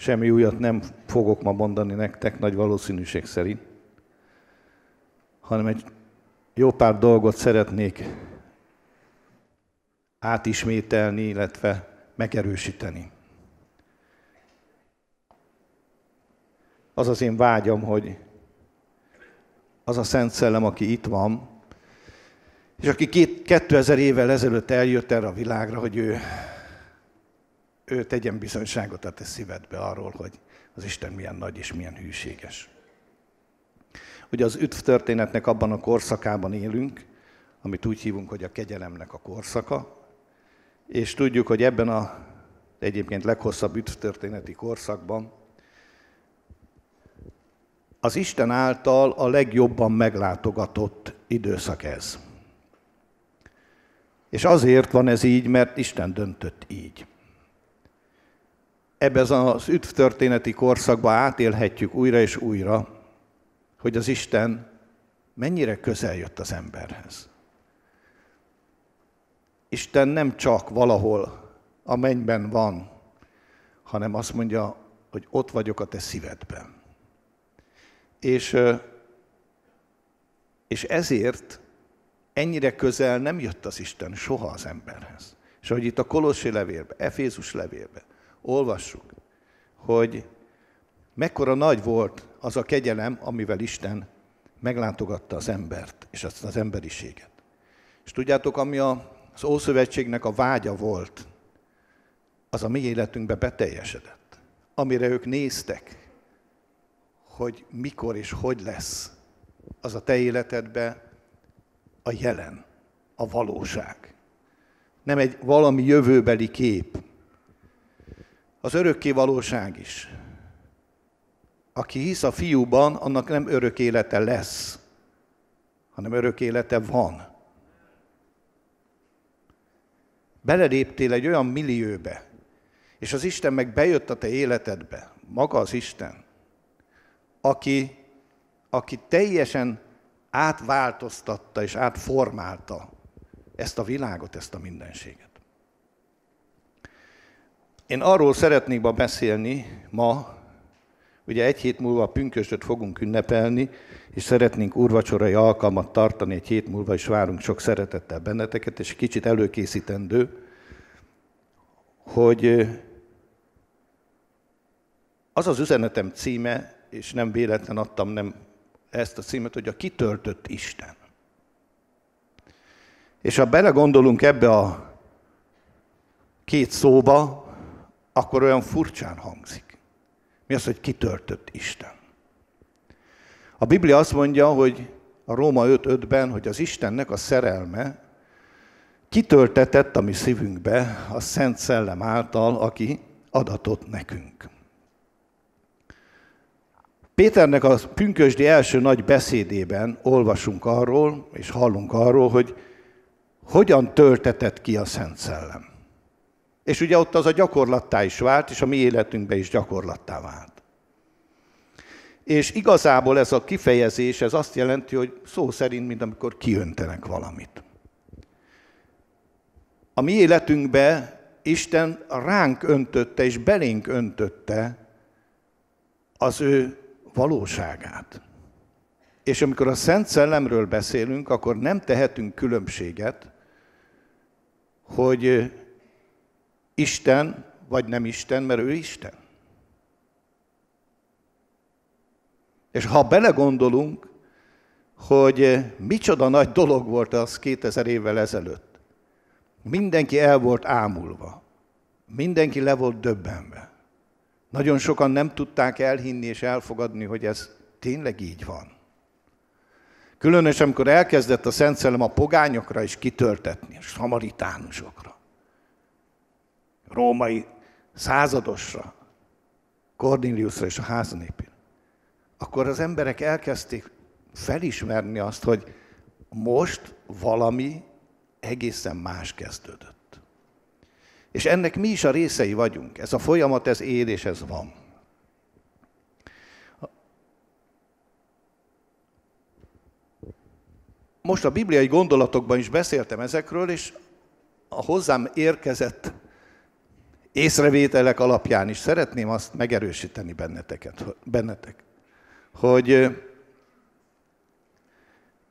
Semmi újat nem fogok ma mondani nektek, nagy valószínűség szerint, hanem egy jó pár dolgot szeretnék átismételni, illetve megerősíteni. Az az én vágyam, hogy az a Szent Szellem, aki itt van, és aki két, 2000 évvel ezelőtt eljött erre a világra, hogy ő, ő tegyen bizonyságot a te szívedbe arról, hogy az Isten milyen nagy és milyen hűséges. Ugye az üdv történetnek abban a korszakában élünk, amit úgy hívunk, hogy a kegyelemnek a korszaka, és tudjuk, hogy ebben a egyébként leghosszabb üdv történeti korszakban az Isten által a legjobban meglátogatott időszak ez. És azért van ez így, mert Isten döntött így. Ebben az üdv történeti korszakban átélhetjük újra és újra, hogy az Isten mennyire közel jött az emberhez. Isten nem csak valahol a mennyben van, hanem azt mondja, hogy ott vagyok a te szívedben. És, és ezért ennyire közel nem jött az Isten soha az emberhez. És ahogy itt a Kolossi levélbe, Efézus levélbe olvassuk, hogy mekkora nagy volt az a kegyelem, amivel Isten meglátogatta az embert, és azt az emberiséget. És tudjátok, ami az Ószövetségnek a vágya volt, az a mi életünkbe beteljesedett. Amire ők néztek, hogy mikor és hogy lesz, az a te életedbe a jelen, a valóság. Nem egy valami jövőbeli kép. Az örökké valóság is. Aki hisz a fiúban, annak nem örök élete lesz, hanem örök élete van. Beleléptél egy olyan millióbe, és az Isten meg bejött a te életedbe, maga az Isten, aki, aki teljesen átváltoztatta és átformálta ezt a világot, ezt a mindenséget. Én arról szeretnék ma beszélni ma, ugye egy hét múlva a pünkösdöt fogunk ünnepelni, és szeretnénk úrvacsorai alkalmat tartani, egy hét múlva is várunk sok szeretettel benneteket, és kicsit előkészítendő, hogy az az üzenetem címe, és nem véletlen adtam nem ezt a címet, hogy a kitöltött Isten. És ha belegondolunk ebbe a két szóba, akkor olyan furcsán hangzik. Mi az, hogy kitöltött Isten? A Biblia azt mondja, hogy a Róma 5.5-ben, hogy az Istennek a szerelme kitöltetett a mi szívünkbe a Szent Szellem által, aki adatott nekünk. Péternek a pünkösdi első nagy beszédében olvasunk arról, és hallunk arról, hogy hogyan töltetett ki a Szent Szellem. És ugye ott az a gyakorlattá is vált, és a mi életünkben is gyakorlattá vált. És igazából ez a kifejezés, ez azt jelenti, hogy szó szerint, mint amikor kiöntenek valamit. A mi életünkbe Isten ránk öntötte és belénk öntötte az ő valóságát. És amikor a Szent Szellemről beszélünk, akkor nem tehetünk különbséget, hogy Isten vagy nem Isten, mert ő Isten. És ha belegondolunk, hogy micsoda nagy dolog volt az 2000 évvel ezelőtt. Mindenki el volt ámulva. Mindenki le volt döbbenve. Nagyon sokan nem tudták elhinni és elfogadni, hogy ez tényleg így van. Különösen, amikor elkezdett a Szent Szellem a pogányokra is kitöltetni, a samaritánusokra, római századosra, Corneliusra és a háznépére, akkor az emberek elkezdték felismerni azt, hogy most valami egészen más kezdődött. És ennek mi is a részei vagyunk. Ez a folyamat, ez él és ez van. Most a bibliai gondolatokban is beszéltem ezekről, és a hozzám érkezett észrevételek alapján is szeretném azt megerősíteni benneteket, bennetek, hogy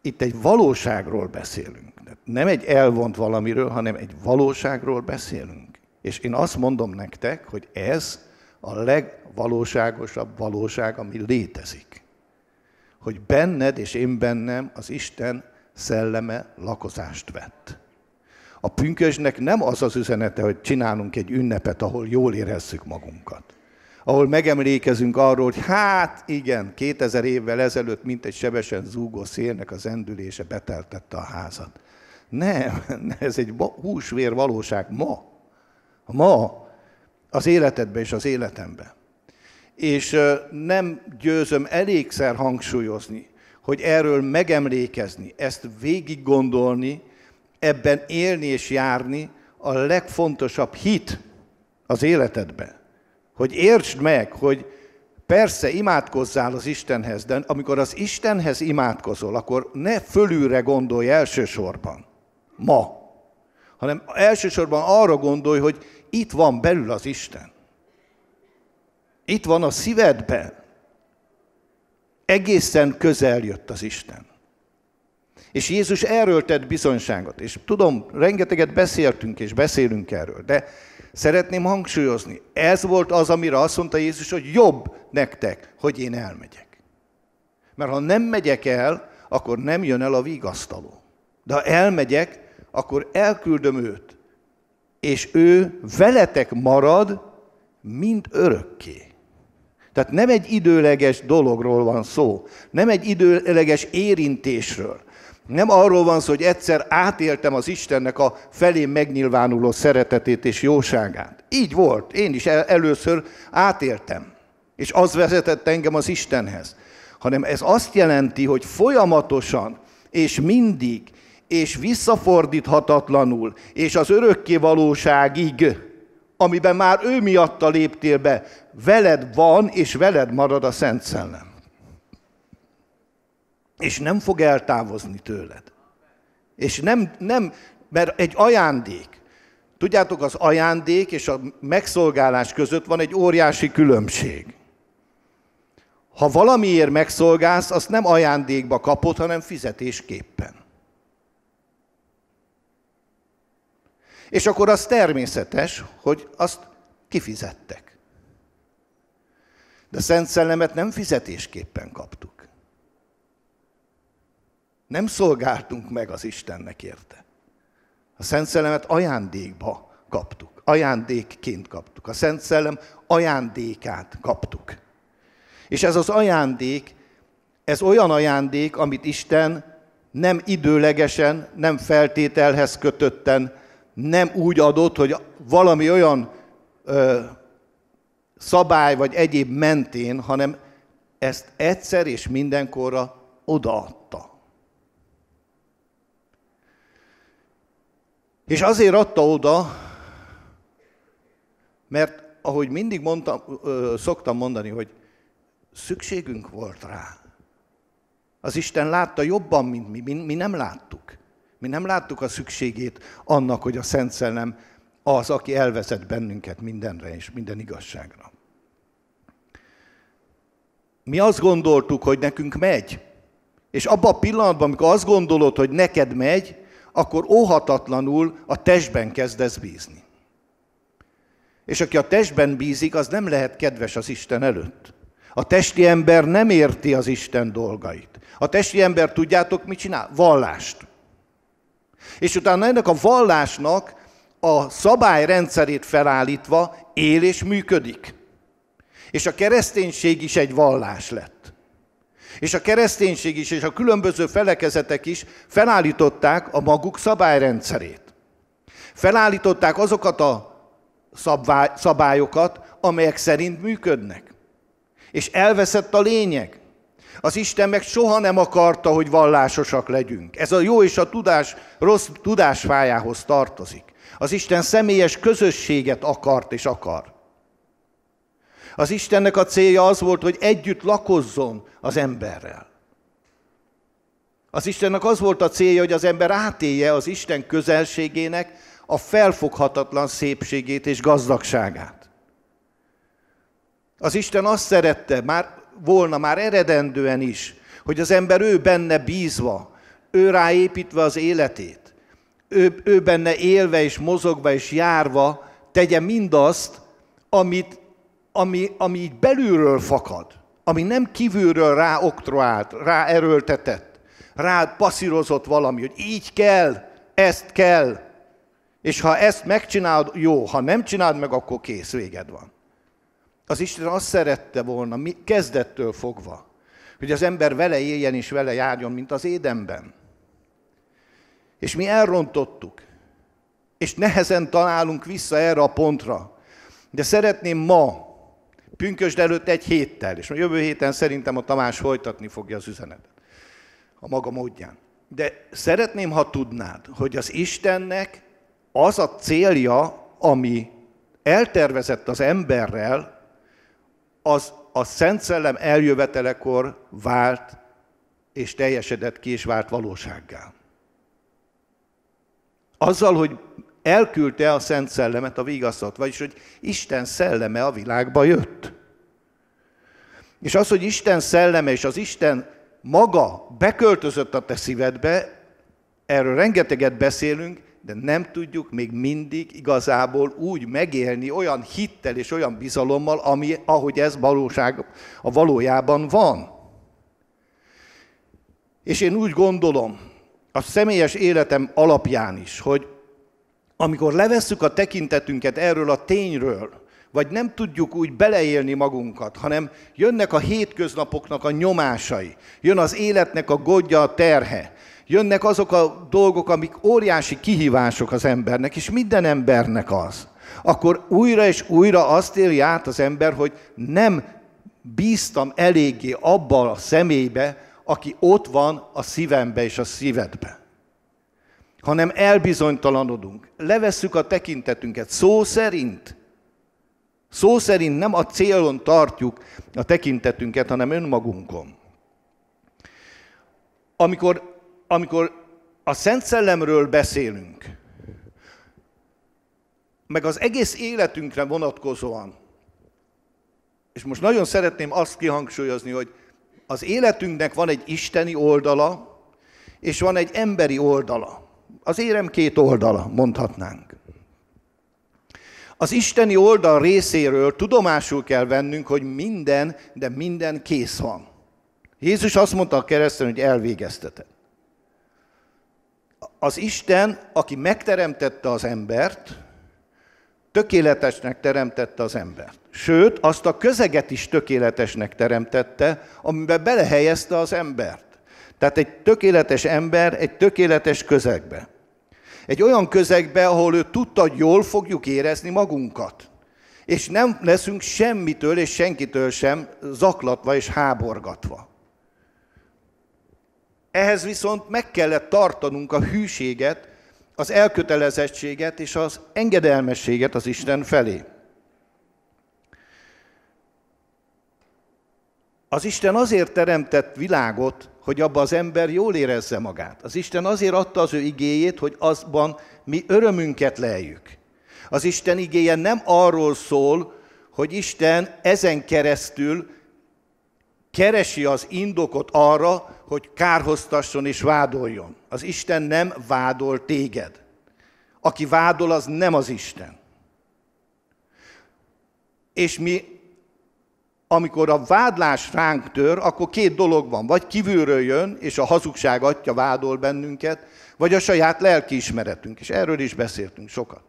itt egy valóságról beszélünk. Nem egy elvont valamiről, hanem egy valóságról beszélünk. És én azt mondom nektek, hogy ez a legvalóságosabb valóság, ami létezik. Hogy benned és én bennem az Isten szelleme lakozást vett. A pünkösnek nem az az üzenete, hogy csinálunk egy ünnepet, ahol jól érezzük magunkat. Ahol megemlékezünk arról, hogy hát igen, 2000 évvel ezelőtt, mint egy sebesen zúgó szélnek az endülése beteltette a házat. Nem, ez egy húsvér valóság ma. Ma az életedbe és az életembe. És nem győzöm elégszer hangsúlyozni, hogy erről megemlékezni, ezt végig gondolni, ebben élni és járni a legfontosabb hit az életedben. Hogy értsd meg, hogy persze imádkozzál az Istenhez, de amikor az Istenhez imádkozol, akkor ne fölülre gondolj elsősorban, ma, hanem elsősorban arra gondolj, hogy itt van belül az Isten. Itt van a szívedben. Egészen közel jött az Isten. És Jézus erről tett bizonyságot. És tudom, rengeteget beszéltünk és beszélünk erről, de szeretném hangsúlyozni, ez volt az, amire azt mondta Jézus, hogy jobb nektek, hogy én elmegyek. Mert ha nem megyek el, akkor nem jön el a vigasztaló. De ha elmegyek, akkor elküldöm őt, és ő veletek marad, mint örökké. Tehát nem egy időleges dologról van szó, nem egy időleges érintésről, nem arról van szó, hogy egyszer átéltem az Istennek a felém megnyilvánuló szeretetét és jóságát. Így volt, én is először átéltem. És az vezetett engem az Istenhez. Hanem ez azt jelenti, hogy folyamatosan és mindig és visszafordíthatatlanul, és az örökké valóságig, amiben már ő miatta léptél be, veled van, és veled marad a Szent Szellem. És nem fog eltávozni tőled. És nem, nem, mert egy ajándék. Tudjátok, az ajándék és a megszolgálás között van egy óriási különbség. Ha valamiért megszolgálsz, azt nem ajándékba kapod, hanem fizetésképpen. És akkor az természetes, hogy azt kifizettek. De Szent Szellemet nem fizetésképpen kaptuk. Nem szolgáltunk meg az Istennek érte. A Szent Szellemet ajándékba kaptuk. Ajándékként kaptuk. A Szent Szellem ajándékát kaptuk. És ez az ajándék, ez olyan ajándék, amit Isten nem időlegesen, nem feltételhez kötötten, nem úgy adott, hogy valami olyan ö, szabály vagy egyéb mentén, hanem ezt egyszer és mindenkorra odaadta. És azért adta oda, mert ahogy mindig mondtam, szoktam mondani, hogy szükségünk volt rá. Az Isten látta jobban, mint mi. mi. Mi nem láttuk. Mi nem láttuk a szükségét annak, hogy a Szent Szellem az, aki elvezet bennünket mindenre és minden igazságra. Mi azt gondoltuk, hogy nekünk megy. És abban a pillanatban, amikor azt gondolod, hogy neked megy, akkor óhatatlanul a testben kezdesz bízni. És aki a testben bízik, az nem lehet kedves az Isten előtt. A testi ember nem érti az Isten dolgait. A testi ember, tudjátok, mit csinál? Vallást. És utána ennek a vallásnak a szabályrendszerét felállítva él és működik. És a kereszténység is egy vallás lett. És a kereszténység is, és a különböző felekezetek is felállították a maguk szabályrendszerét. Felállították azokat a szabályokat, amelyek szerint működnek. És elveszett a lényeg. Az Isten meg soha nem akarta, hogy vallásosak legyünk. Ez a jó és a tudás, rossz tudásfájához tartozik. Az Isten személyes közösséget akart és akar. Az Istennek a célja az volt, hogy együtt lakozzon az emberrel. Az Istennek az volt a célja, hogy az ember átélje az Isten közelségének a felfoghatatlan szépségét és gazdagságát. Az Isten azt szerette, már volna már eredendően is, hogy az ember ő benne bízva, ő ráépítve az életét, ő, ő benne élve és mozogva és járva tegye mindazt, amit, ami, ami így belülről fakad, ami nem kívülről rá oktroált, rá erőltetett, rá passzírozott valami, hogy így kell, ezt kell, és ha ezt megcsinálod, jó, ha nem csinálod meg, akkor kész, véged van. Az Isten azt szerette volna, mi, kezdettől fogva, hogy az ember vele éljen és vele járjon, mint az édenben. És mi elrontottuk. És nehezen találunk vissza erre a pontra. De szeretném ma, pünkösd előtt egy héttel, és a jövő héten szerintem a Tamás folytatni fogja az üzenetet. A maga módján. De szeretném, ha tudnád, hogy az Istennek az a célja, ami eltervezett az emberrel, az a Szent Szellem eljövetelekor vált és teljesedett ki és vált valósággá. Azzal, hogy elküldte a Szent Szellemet, a vigasztat, vagyis hogy Isten szelleme a világba jött. És az, hogy Isten szelleme és az Isten maga beköltözött a te szívedbe, erről rengeteget beszélünk, de nem tudjuk még mindig igazából úgy megélni olyan hittel és olyan bizalommal, ami, ahogy ez valóság, a valójában van. És én úgy gondolom, a személyes életem alapján is, hogy amikor levesszük a tekintetünket erről a tényről, vagy nem tudjuk úgy beleélni magunkat, hanem jönnek a hétköznapoknak a nyomásai, jön az életnek a godja, a terhe, jönnek azok a dolgok, amik óriási kihívások az embernek, és minden embernek az, akkor újra és újra azt éli át az ember, hogy nem bíztam eléggé abba a személybe, aki ott van a szívembe és a szívedbe. Hanem elbizonytalanodunk. Levesszük a tekintetünket szó szerint. Szó szerint nem a célon tartjuk a tekintetünket, hanem önmagunkon. Amikor amikor a Szent Szellemről beszélünk, meg az egész életünkre vonatkozóan, és most nagyon szeretném azt kihangsúlyozni, hogy az életünknek van egy isteni oldala, és van egy emberi oldala. Az érem két oldala, mondhatnánk. Az isteni oldal részéről tudomásul kell vennünk, hogy minden, de minden kész van. Jézus azt mondta a kereszten, hogy elvégeztetett az Isten, aki megteremtette az embert, tökéletesnek teremtette az embert. Sőt, azt a közeget is tökéletesnek teremtette, amiben belehelyezte az embert. Tehát egy tökéletes ember egy tökéletes közegbe. Egy olyan közegbe, ahol ő tudta, hogy jól fogjuk érezni magunkat. És nem leszünk semmitől és senkitől sem zaklatva és háborgatva. Ehhez viszont meg kellett tartanunk a hűséget, az elkötelezettséget és az engedelmességet az Isten felé. Az Isten azért teremtett világot, hogy abban az ember jól érezze magát. Az Isten azért adta az ő igéjét, hogy azban mi örömünket leljük. Az Isten igéje nem arról szól, hogy Isten ezen keresztül keresi az indokot arra, hogy kárhoztasson és vádoljon. Az Isten nem vádol téged. Aki vádol, az nem az Isten. És mi, amikor a vádlás ránk tör, akkor két dolog van. Vagy kívülről jön, és a hazugság atya vádol bennünket, vagy a saját lelkiismeretünk. És erről is beszéltünk sokat.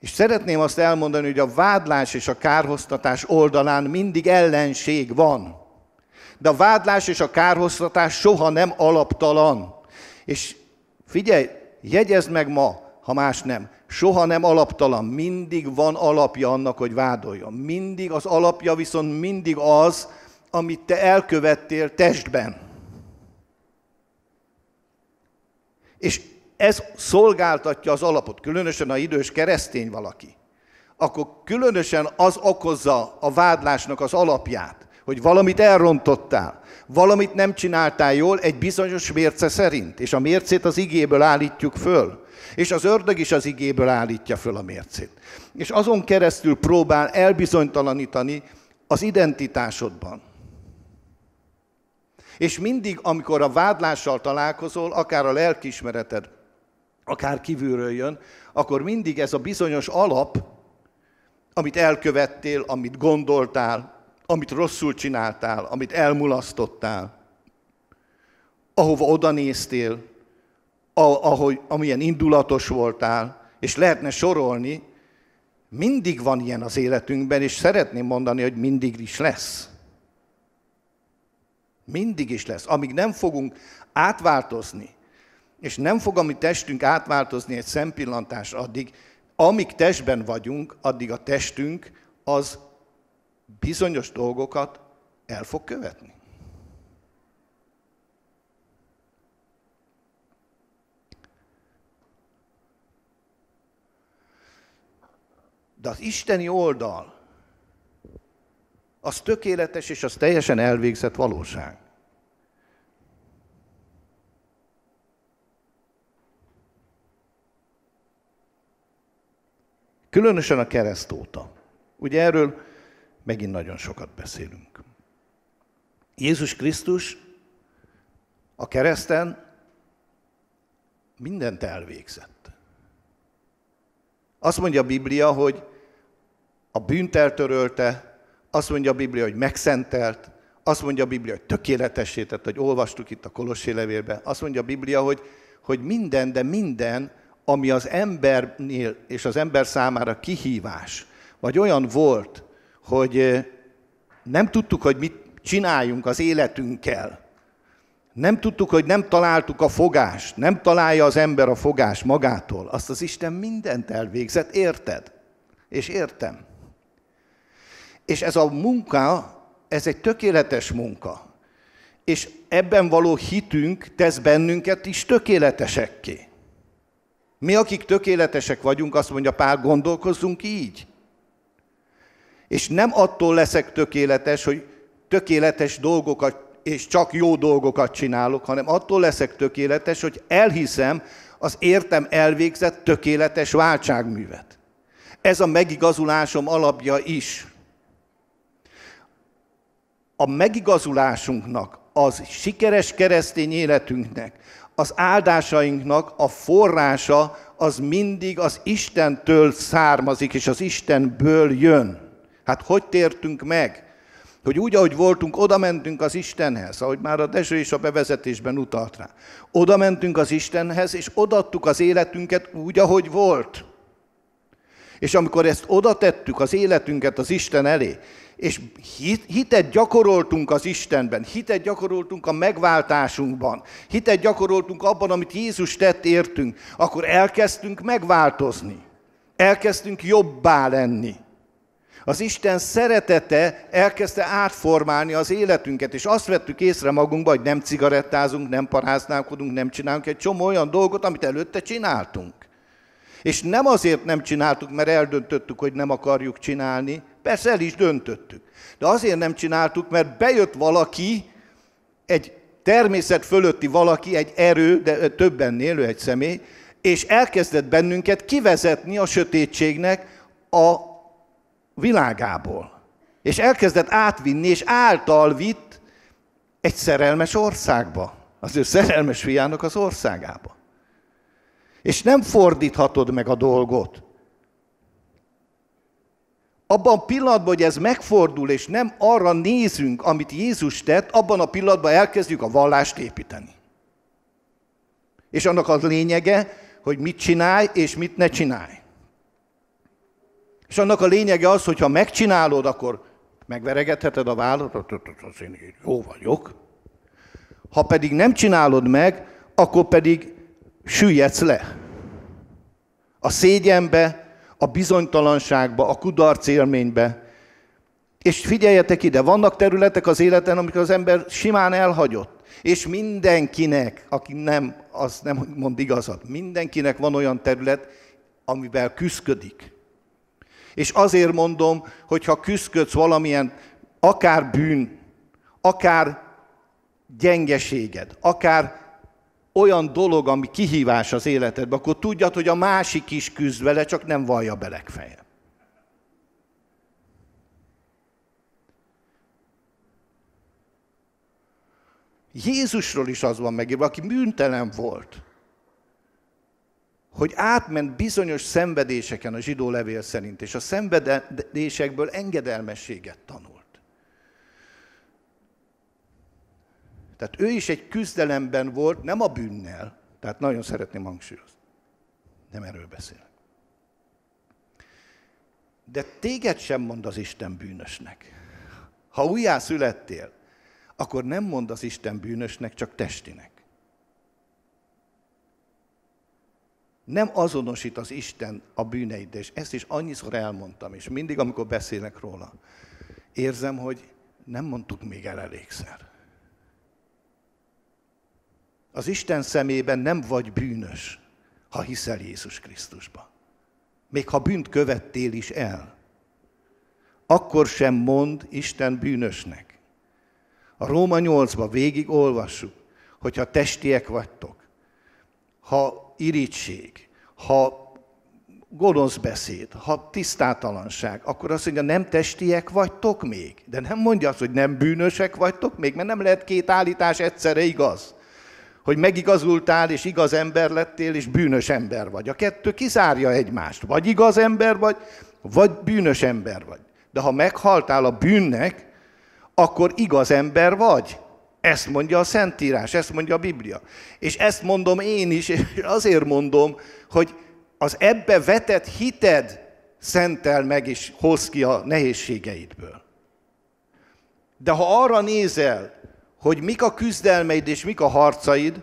És szeretném azt elmondani, hogy a vádlás és a kárhoztatás oldalán mindig ellenség van. De a vádlás és a kárhoztatás soha nem alaptalan. És figyelj, jegyezd meg ma, ha más nem, soha nem alaptalan, mindig van alapja annak, hogy vádoljon. Mindig az alapja viszont mindig az, amit te elkövettél testben. És ez szolgáltatja az alapot, különösen a idős keresztény valaki, akkor különösen az okozza a vádlásnak az alapját, hogy valamit elrontottál, valamit nem csináltál jól egy bizonyos mérce szerint, és a mércét az igéből állítjuk föl. És az ördög is az igéből állítja föl a mércét. És azon keresztül próbál elbizonytalanítani az identitásodban. És mindig, amikor a vádlással találkozol, akár a lelkismereted, akár kívülről jön, akkor mindig ez a bizonyos alap, amit elkövettél, amit gondoltál, amit rosszul csináltál, amit elmulasztottál, ahova oda néztél, ahogy, amilyen indulatos voltál, és lehetne sorolni, mindig van ilyen az életünkben, és szeretném mondani, hogy mindig is lesz. Mindig is lesz. Amíg nem fogunk átváltozni, és nem fog a mi testünk átváltozni egy szempillantás addig, amíg testben vagyunk, addig a testünk az bizonyos dolgokat el fog követni. De az isteni oldal, az tökéletes és az teljesen elvégzett valóság. Különösen a kereszt óta. Ugye erről megint nagyon sokat beszélünk. Jézus Krisztus a kereszten mindent elvégzett. Azt mondja a Biblia, hogy a bűnt eltörölte, azt mondja a Biblia, hogy megszentelt, azt mondja a Biblia, hogy tökéletesített, hogy olvastuk itt a Kolossé levélben, azt mondja a Biblia, hogy, hogy minden, de minden, ami az embernél és az ember számára kihívás, vagy olyan volt, hogy nem tudtuk, hogy mit csináljunk az életünkkel. Nem tudtuk, hogy nem találtuk a fogást, nem találja az ember a fogás magától. Azt az Isten mindent elvégzett, érted? És értem. És ez a munka, ez egy tökéletes munka. És ebben való hitünk tesz bennünket is tökéletesekké. Mi, akik tökéletesek vagyunk, azt mondja Pál, gondolkozzunk így. És nem attól leszek tökéletes, hogy tökéletes dolgokat és csak jó dolgokat csinálok, hanem attól leszek tökéletes, hogy elhiszem az értem elvégzett tökéletes váltságművet. Ez a megigazulásom alapja is. A megigazulásunknak, az sikeres keresztény életünknek, az áldásainknak a forrása az mindig az Istentől származik, és az Istenből jön. Hát hogy tértünk meg? Hogy úgy, ahogy voltunk, oda mentünk az Istenhez, ahogy már a Dezső és a bevezetésben utalt rá. Oda mentünk az Istenhez, és odaadtuk az életünket úgy, ahogy volt. És amikor ezt oda tettük az életünket az Isten elé, és hit, hitet gyakoroltunk az Istenben, hitet gyakoroltunk a megváltásunkban, hitet gyakoroltunk abban, amit Jézus tett értünk, akkor elkezdtünk megváltozni. Elkezdtünk jobbá lenni. Az Isten szeretete elkezdte átformálni az életünket, és azt vettük észre magunkba, hogy nem cigarettázunk, nem paráználkodunk, nem csinálunk egy csomó olyan dolgot, amit előtte csináltunk. És nem azért nem csináltuk, mert eldöntöttük, hogy nem akarjuk csinálni, persze el is döntöttük. De azért nem csináltuk, mert bejött valaki, egy természet fölötti valaki, egy erő, de többen élő egy személy, és elkezdett bennünket kivezetni a sötétségnek a világából. És elkezdett átvinni, és által vitt egy szerelmes országba. Az ő szerelmes fiának az országába. És nem fordíthatod meg a dolgot. Abban a pillanatban, hogy ez megfordul, és nem arra nézünk, amit Jézus tett, abban a pillanatban elkezdjük a vallást építeni. És annak az lényege, hogy mit csinálj, és mit ne csinálj. És annak a lényege az, hogy ha megcsinálod, akkor megveregetheted a vállalat, az én jó vagyok. Ha pedig nem csinálod meg, akkor pedig süllyedsz le. A szégyenbe, a bizonytalanságba, a kudarc élménybe. És figyeljetek ide, vannak területek az életen, amikor az ember simán elhagyott. És mindenkinek, aki nem, az nem mond igazat, mindenkinek van olyan terület, amivel küzdik. És azért mondom, hogy ha küzdködsz valamilyen, akár bűn, akár gyengeséged, akár olyan dolog, ami kihívás az életedbe, akkor tudjad, hogy a másik is küzd vele, csak nem vallja be legfeljebb. Jézusról is az van megírva, aki bűntelen volt, hogy átment bizonyos szenvedéseken a zsidó levél szerint, és a szenvedésekből engedelmességet tanult. Tehát ő is egy küzdelemben volt, nem a bűnnel. Tehát nagyon szeretném hangsúlyozni. Nem erről beszél. De téged sem mond az Isten bűnösnek. Ha újjá születtél, akkor nem mond az Isten bűnösnek, csak testinek. Nem azonosít az Isten a bűneiddel, és ezt is annyiszor elmondtam, és mindig, amikor beszélek róla, érzem, hogy nem mondtuk még el elégszer. Az Isten szemében nem vagy bűnös, ha hiszel Jézus Krisztusba. Még ha bűnt követtél is el, akkor sem mond Isten bűnösnek. A Róma 8-ba végig olvassuk, hogyha testiek vagytok, ha irítség, ha gonosz beszéd, ha tisztátalanság, akkor azt mondja, nem testiek vagytok még. De nem mondja azt, hogy nem bűnösek vagytok még, mert nem lehet két állítás egyszerre igaz hogy megigazultál, és igaz ember lettél, és bűnös ember vagy. A kettő kizárja egymást. Vagy igaz ember vagy, vagy bűnös ember vagy. De ha meghaltál a bűnnek, akkor igaz ember vagy. Ezt mondja a Szentírás, ezt mondja a Biblia. És ezt mondom én is, és azért mondom, hogy az ebbe vetett hited szentel meg és hoz ki a nehézségeidből. De ha arra nézel, hogy mik a küzdelmeid és mik a harcaid,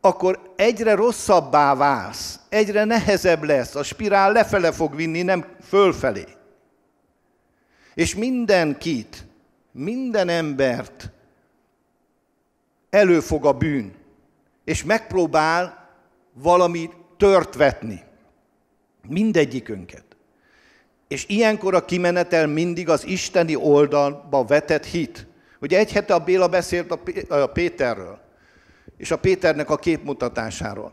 akkor egyre rosszabbá válsz, egyre nehezebb lesz, a spirál lefele fog vinni, nem fölfelé. És mindenkit, minden embert előfog a bűn, és megpróbál valami tört vetni. Mindegyikünket. És ilyenkor a kimenetel mindig az isteni oldalba vetett hit. Ugye egy hete a Béla beszélt a Péterről, és a Péternek a képmutatásáról.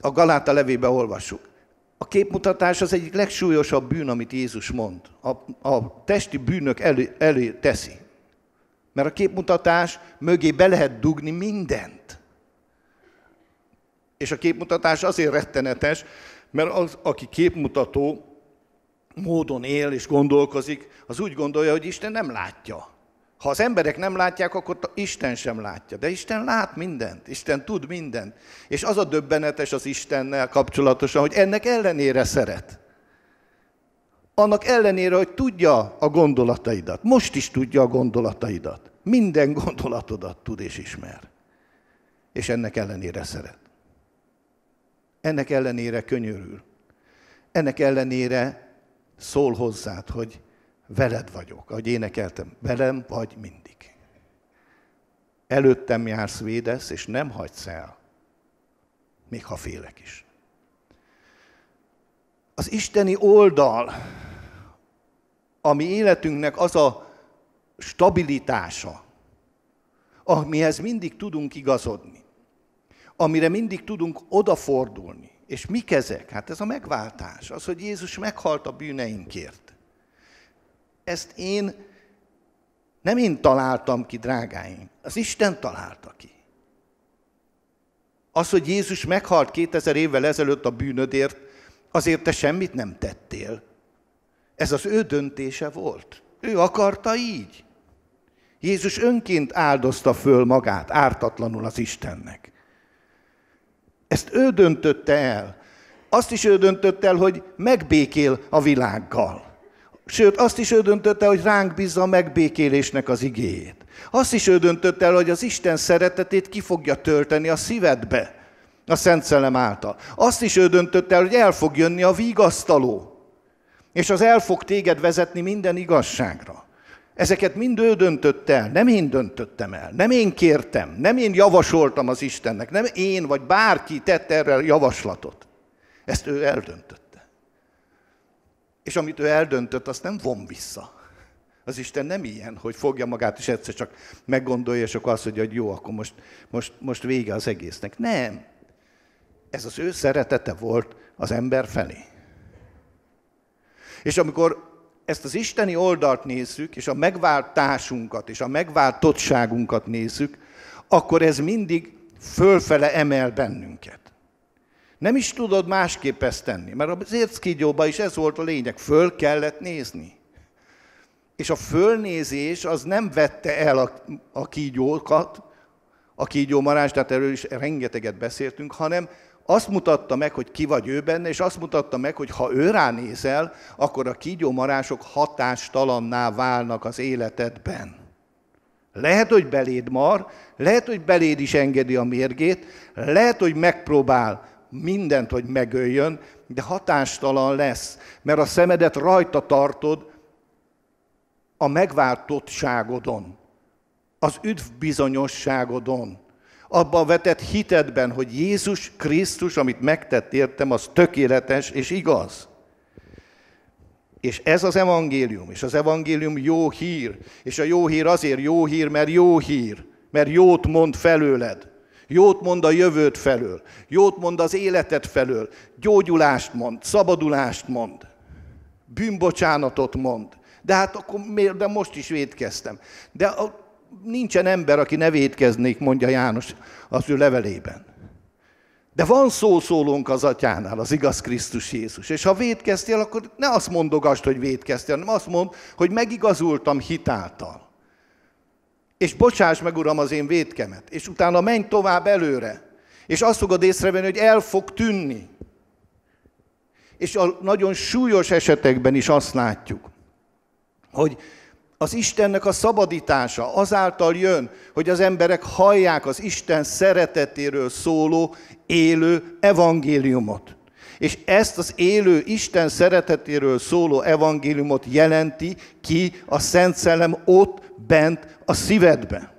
A Galáta levébe olvassuk. A képmutatás az egyik legsúlyosabb bűn, amit Jézus mond. A, a testi bűnök elő, elő teszi. Mert a képmutatás mögé be lehet dugni mindent. És a képmutatás azért rettenetes, mert az, aki képmutató módon él és gondolkozik, az úgy gondolja, hogy Isten nem látja. Ha az emberek nem látják, akkor Isten sem látja. De Isten lát mindent, Isten tud mindent. És az a döbbenetes az Istennel kapcsolatosan, hogy ennek ellenére szeret. Annak ellenére, hogy tudja a gondolataidat. Most is tudja a gondolataidat. Minden gondolatodat tud és ismer. És ennek ellenére szeret. Ennek ellenére könyörül. Ennek ellenére szól hozzád, hogy veled vagyok, ahogy énekeltem, velem vagy mindig. Előttem jársz, védesz, és nem hagysz el, még ha félek is. Az isteni oldal, ami életünknek az a stabilitása, amihez mindig tudunk igazodni, amire mindig tudunk odafordulni. És mik ezek? Hát ez a megváltás, az, hogy Jézus meghalt a bűneinkért. Ezt én, nem én találtam ki, drágáim, az Isten találta ki. Az, hogy Jézus meghalt 2000 évvel ezelőtt a bűnödért, azért te semmit nem tettél. Ez az ő döntése volt. Ő akarta így. Jézus önként áldozta föl magát ártatlanul az Istennek. Ezt ő döntötte el. Azt is ő döntötte el, hogy megbékél a világgal. Sőt, azt is ő döntötte, hogy ránk bízza a megbékélésnek az igéjét. Azt is ő döntötte el, hogy az Isten szeretetét ki fogja tölteni a szívedbe, a Szent Szellem által. Azt is ő döntötte el, hogy el fog jönni a vígasztaló, és az el fog téged vezetni minden igazságra. Ezeket mind ő döntött el, nem én döntöttem el, nem én kértem, nem én javasoltam az Istennek, nem én vagy bárki tett erre javaslatot. Ezt ő eldöntött. És amit ő eldöntött, azt nem von vissza. Az Isten nem ilyen, hogy fogja magát, és egyszer csak meggondolja, és akkor azt mondja, hogy jó, akkor most, most, most vége az egésznek. Nem. ez az ő szeretete volt az ember felé. És amikor ezt az isteni oldalt nézzük, és a megváltásunkat, és a megváltottságunkat nézzük, akkor ez mindig fölfele emel bennünket. Nem is tudod másképp ezt tenni, mert az érckígyóban is ez volt a lényeg, föl kellett nézni. És a fölnézés az nem vette el a, a kígyókat, a kígyómarás, tehát erről is rengeteget beszéltünk, hanem azt mutatta meg, hogy ki vagy ő benne, és azt mutatta meg, hogy ha ő ránézel, akkor a kígyómarások hatástalanná válnak az életedben. Lehet, hogy beléd mar, lehet, hogy beléd is engedi a mérgét, lehet, hogy megpróbál mindent, hogy megöljön, de hatástalan lesz, mert a szemedet rajta tartod a megváltottságodon, az üdv bizonyosságodon, abban vetett hitedben, hogy Jézus Krisztus, amit megtett értem, az tökéletes és igaz. És ez az evangélium, és az evangélium jó hír, és a jó hír azért jó hír, mert jó hír, mert jót mond felőled. Jót mond a jövőt felől, jót mond az életet felől, gyógyulást mond, szabadulást mond, bűnbocsánatot mond. De hát akkor miért, de most is védkeztem. De nincsen ember, aki ne védkeznék, mondja János az ő levelében. De van szószólónk az atyánál, az igaz Krisztus Jézus. És ha védkeztél, akkor ne azt mondogast, hogy védkeztél, hanem azt mond, hogy megigazultam hitáltal. És bocsáss meg, Uram, az én védkemet. És utána menj tovább előre. És azt fogod észrevenni, hogy el fog tűnni. És a nagyon súlyos esetekben is azt látjuk, hogy az Istennek a szabadítása azáltal jön, hogy az emberek hallják az Isten szeretetéről szóló élő evangéliumot. És ezt az élő Isten szeretetéről szóló evangéliumot jelenti ki a Szent Szellem ott bent a szívedbe.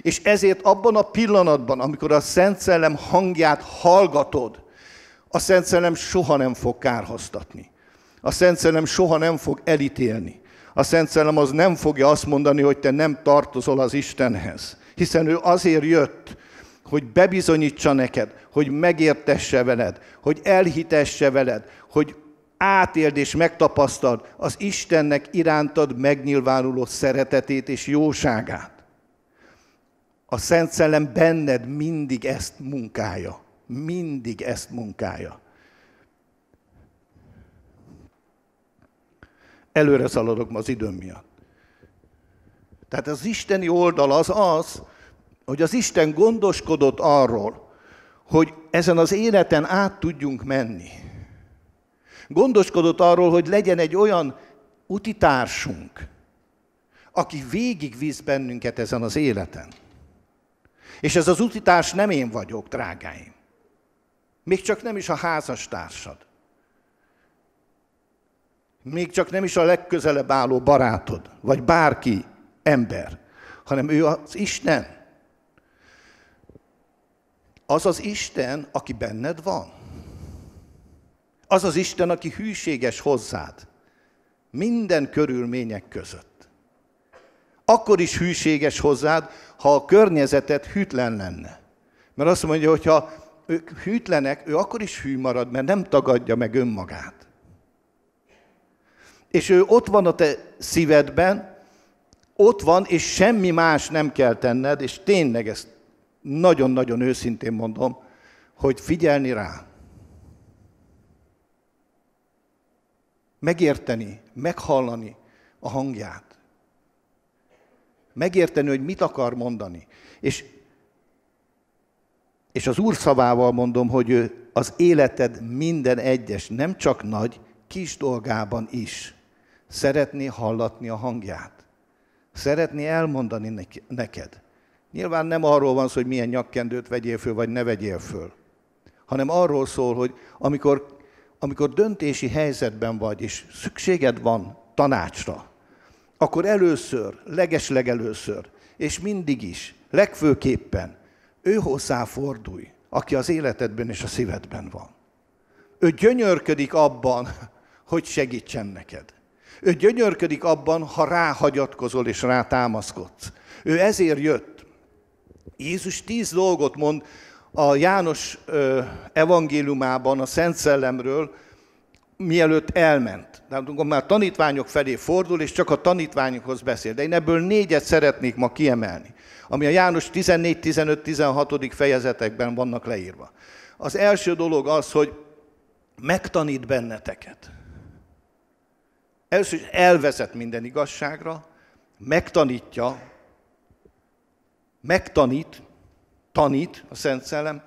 És ezért abban a pillanatban, amikor a Szent Szellem hangját hallgatod, a Szent Szellem soha nem fog kárhoztatni. A Szent Szellem soha nem fog elítélni a Szent Szellem az nem fogja azt mondani, hogy te nem tartozol az Istenhez. Hiszen ő azért jött, hogy bebizonyítsa neked, hogy megértesse veled, hogy elhitesse veled, hogy átéld és megtapasztald az Istennek irántad megnyilvánuló szeretetét és jóságát. A Szent Szellem benned mindig ezt munkálja. Mindig ezt munkálja. Előre szaladok ma az időm miatt. Tehát az isteni oldal az az, hogy az Isten gondoskodott arról, hogy ezen az életen át tudjunk menni. Gondoskodott arról, hogy legyen egy olyan utitársunk, aki végigvisz bennünket ezen az életen. És ez az utitárs nem én vagyok, drágáim. Még csak nem is a házastársad. Még csak nem is a legközelebb álló barátod, vagy bárki, ember, hanem ő az Isten. Az az Isten, aki benned van. Az az Isten, aki hűséges hozzád. Minden körülmények között. Akkor is hűséges hozzád, ha a környezetet hűtlen lenne. Mert azt mondja, hogy ha ők hűtlenek, ő akkor is hű marad, mert nem tagadja meg önmagát és ő ott van a te szívedben, ott van, és semmi más nem kell tenned, és tényleg ezt nagyon-nagyon őszintén mondom, hogy figyelni rá. Megérteni, meghallani a hangját. Megérteni, hogy mit akar mondani. És, és az Úr szavával mondom, hogy ő az életed minden egyes, nem csak nagy, kis dolgában is Szeretné hallatni a hangját. Szeretné elmondani neked. Nyilván nem arról van szó, hogy milyen nyakkendőt vegyél föl, vagy ne vegyél föl, hanem arról szól, hogy amikor, amikor döntési helyzetben vagy, és szükséged van tanácsra, akkor először, legeslegelőször, és mindig is, legfőképpen ő hozzá fordulj, aki az életedben és a szívedben van. Ő gyönyörködik abban, hogy segítsen neked. Ő gyönyörködik abban, ha ráhagyatkozol és rá támaszkodsz. Ő ezért jött. Jézus tíz dolgot mond a János evangéliumában a Szent Szellemről, mielőtt elment. Tehát amikor már tanítványok felé fordul, és csak a tanítványokhoz beszél. De én ebből négyet szeretnék ma kiemelni, ami a János 14, 15, 16. fejezetekben vannak leírva. Az első dolog az, hogy megtanít benneteket. Először is elvezet minden igazságra, megtanítja, megtanít, tanít a Szent Szellem,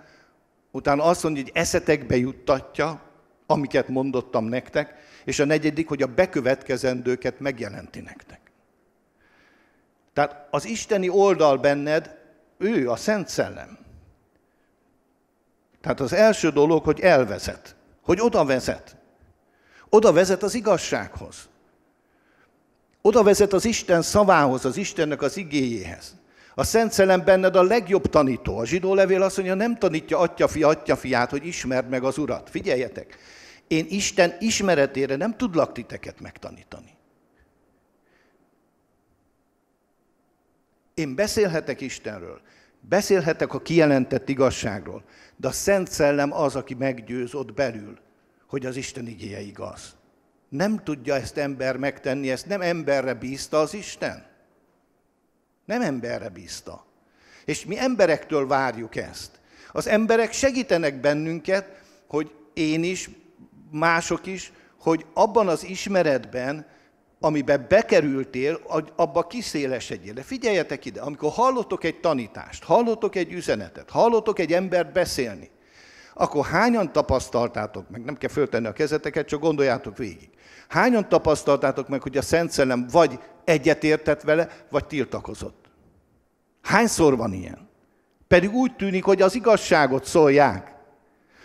utána azt mondja, hogy eszetekbe juttatja, amiket mondottam nektek, és a negyedik, hogy a bekövetkezendőket megjelenti nektek. Tehát az isteni oldal benned, ő a Szent Szellem. Tehát az első dolog, hogy elvezet, hogy oda vezet. Oda vezet az igazsághoz. Oda vezet az Isten szavához, az Istennek az igéjéhez. A Szent Szellem benned a legjobb tanító. A zsidó levél azt mondja, nem tanítja atyafi, atyafiát, hogy ismerd meg az Urat. Figyeljetek, én Isten ismeretére nem tudlak titeket megtanítani. Én beszélhetek Istenről, beszélhetek a kijelentett igazságról, de a Szent Szellem az, aki meggyőz ott belül, hogy az Isten igéje igaz. Nem tudja ezt ember megtenni, ezt nem emberre bízta az Isten. Nem emberre bízta. És mi emberektől várjuk ezt. Az emberek segítenek bennünket, hogy én is, mások is, hogy abban az ismeretben, amiben bekerültél, abba kiszélesedjél. De figyeljetek ide, amikor hallotok egy tanítást, hallotok egy üzenetet, hallotok egy embert beszélni, akkor hányan tapasztaltátok meg, nem kell föltenni a kezeteket, csak gondoljátok végig. Hányan tapasztaltátok meg, hogy a Szent Szellem vagy egyetértett vele, vagy tiltakozott? Hányszor van ilyen? Pedig úgy tűnik, hogy az igazságot szólják.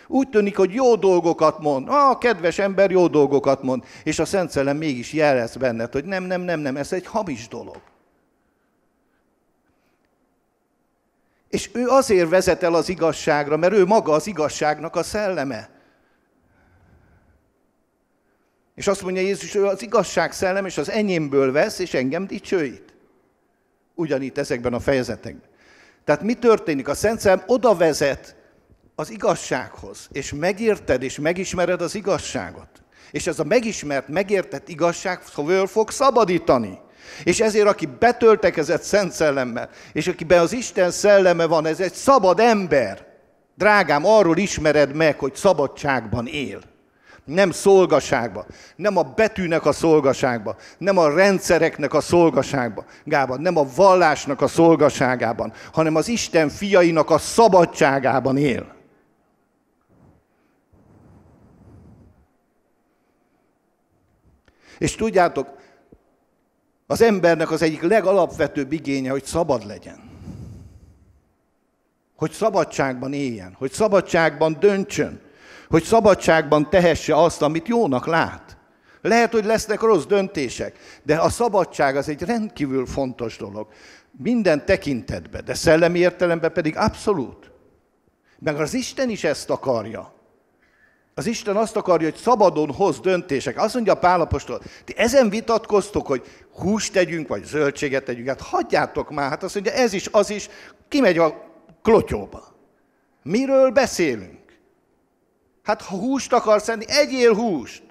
Úgy tűnik, hogy jó dolgokat mond. Ah, kedves ember jó dolgokat mond. És a Szent Szellem mégis jelez benned, hogy nem, nem, nem, nem, ez egy hamis dolog. És ő azért vezet el az igazságra, mert ő maga az igazságnak a szelleme. És azt mondja Jézus, hogy az igazság szellem, és az enyémből vesz, és engem dicsőít. Ugyanitt ezekben a fejezetekben. Tehát mi történik? A Szent Szellem oda vezet az igazsághoz, és megérted, és megismered az igazságot. És ez a megismert, megértett igazság föl fog szabadítani. És ezért, aki betöltekezett Szent Szellemmel, és akiben az Isten szelleme van, ez egy szabad ember. Drágám, arról ismered meg, hogy szabadságban él. Nem szolgaságba, nem a betűnek a szolgaságba, nem a rendszereknek a szolgaságba, Gában, nem a vallásnak a szolgaságában, hanem az Isten fiainak a szabadságában él. És tudjátok, az embernek az egyik legalapvetőbb igénye, hogy szabad legyen. Hogy szabadságban éljen, hogy szabadságban döntsön, hogy szabadságban tehesse azt, amit jónak lát. Lehet, hogy lesznek rossz döntések, de a szabadság az egy rendkívül fontos dolog. Minden tekintetben, de szellemi értelemben pedig abszolút. Meg az Isten is ezt akarja. Az Isten azt akarja, hogy szabadon hoz döntések. Azt mondja Pálapostól, ti ezen vitatkoztok, hogy húst tegyünk, vagy zöldséget tegyünk. Hát hagyjátok már, hát azt mondja, ez is, az is, kimegy a klotyóba. Miről beszélünk? Hát ha húst akarsz enni, egyél húst.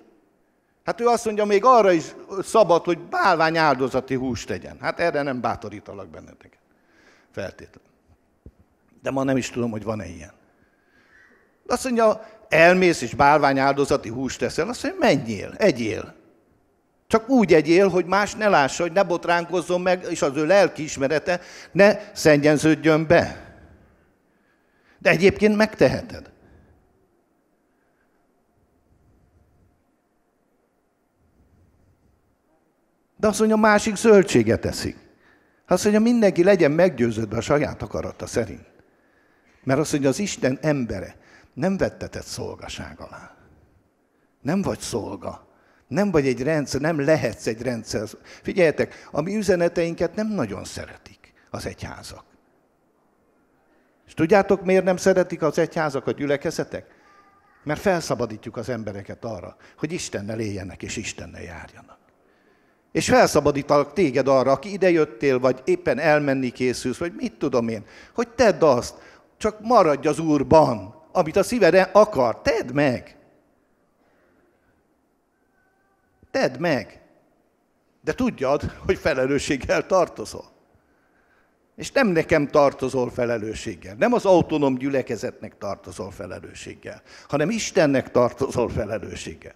Hát ő azt mondja, még arra is szabad, hogy bálvány áldozati húst tegyen. Hát erre nem bátorítalak benneteket. Feltétlenül. De ma nem is tudom, hogy van-e ilyen. Azt mondja, elmész és bálvány áldozati húst teszel, azt mondja, menjél, egyél. Csak úgy egyél, hogy más ne lássa, hogy ne botránkozzon meg, és az ő lelki ismerete ne szennyenződjön be. De egyébként megteheted. De azt mondja, másik zöldséget eszik. Azt mondja, mindenki legyen meggyőződve a saját akarata szerint. Mert azt mondja, az Isten embere nem vettetett szolgaság alá. Nem vagy szolga. Nem vagy egy rendszer, nem lehetsz egy rendszer. Figyeljetek, a mi üzeneteinket nem nagyon szeretik az egyházak. És tudjátok, miért nem szeretik az egyházak a gyülekezetek? Mert felszabadítjuk az embereket arra, hogy Istennel éljenek és Istennel járjanak. És felszabadítalak téged arra, aki idejöttél, vagy éppen elmenni készülsz, vagy mit tudom én, hogy tedd azt, Csak maradj az Úrban, amit a szíved akar, tedd meg. Tedd meg. De tudjad, hogy felelősséggel tartozol. És nem nekem tartozol felelősséggel, nem az autonóm gyülekezetnek tartozol felelősséggel, hanem Istennek tartozol felelősséggel.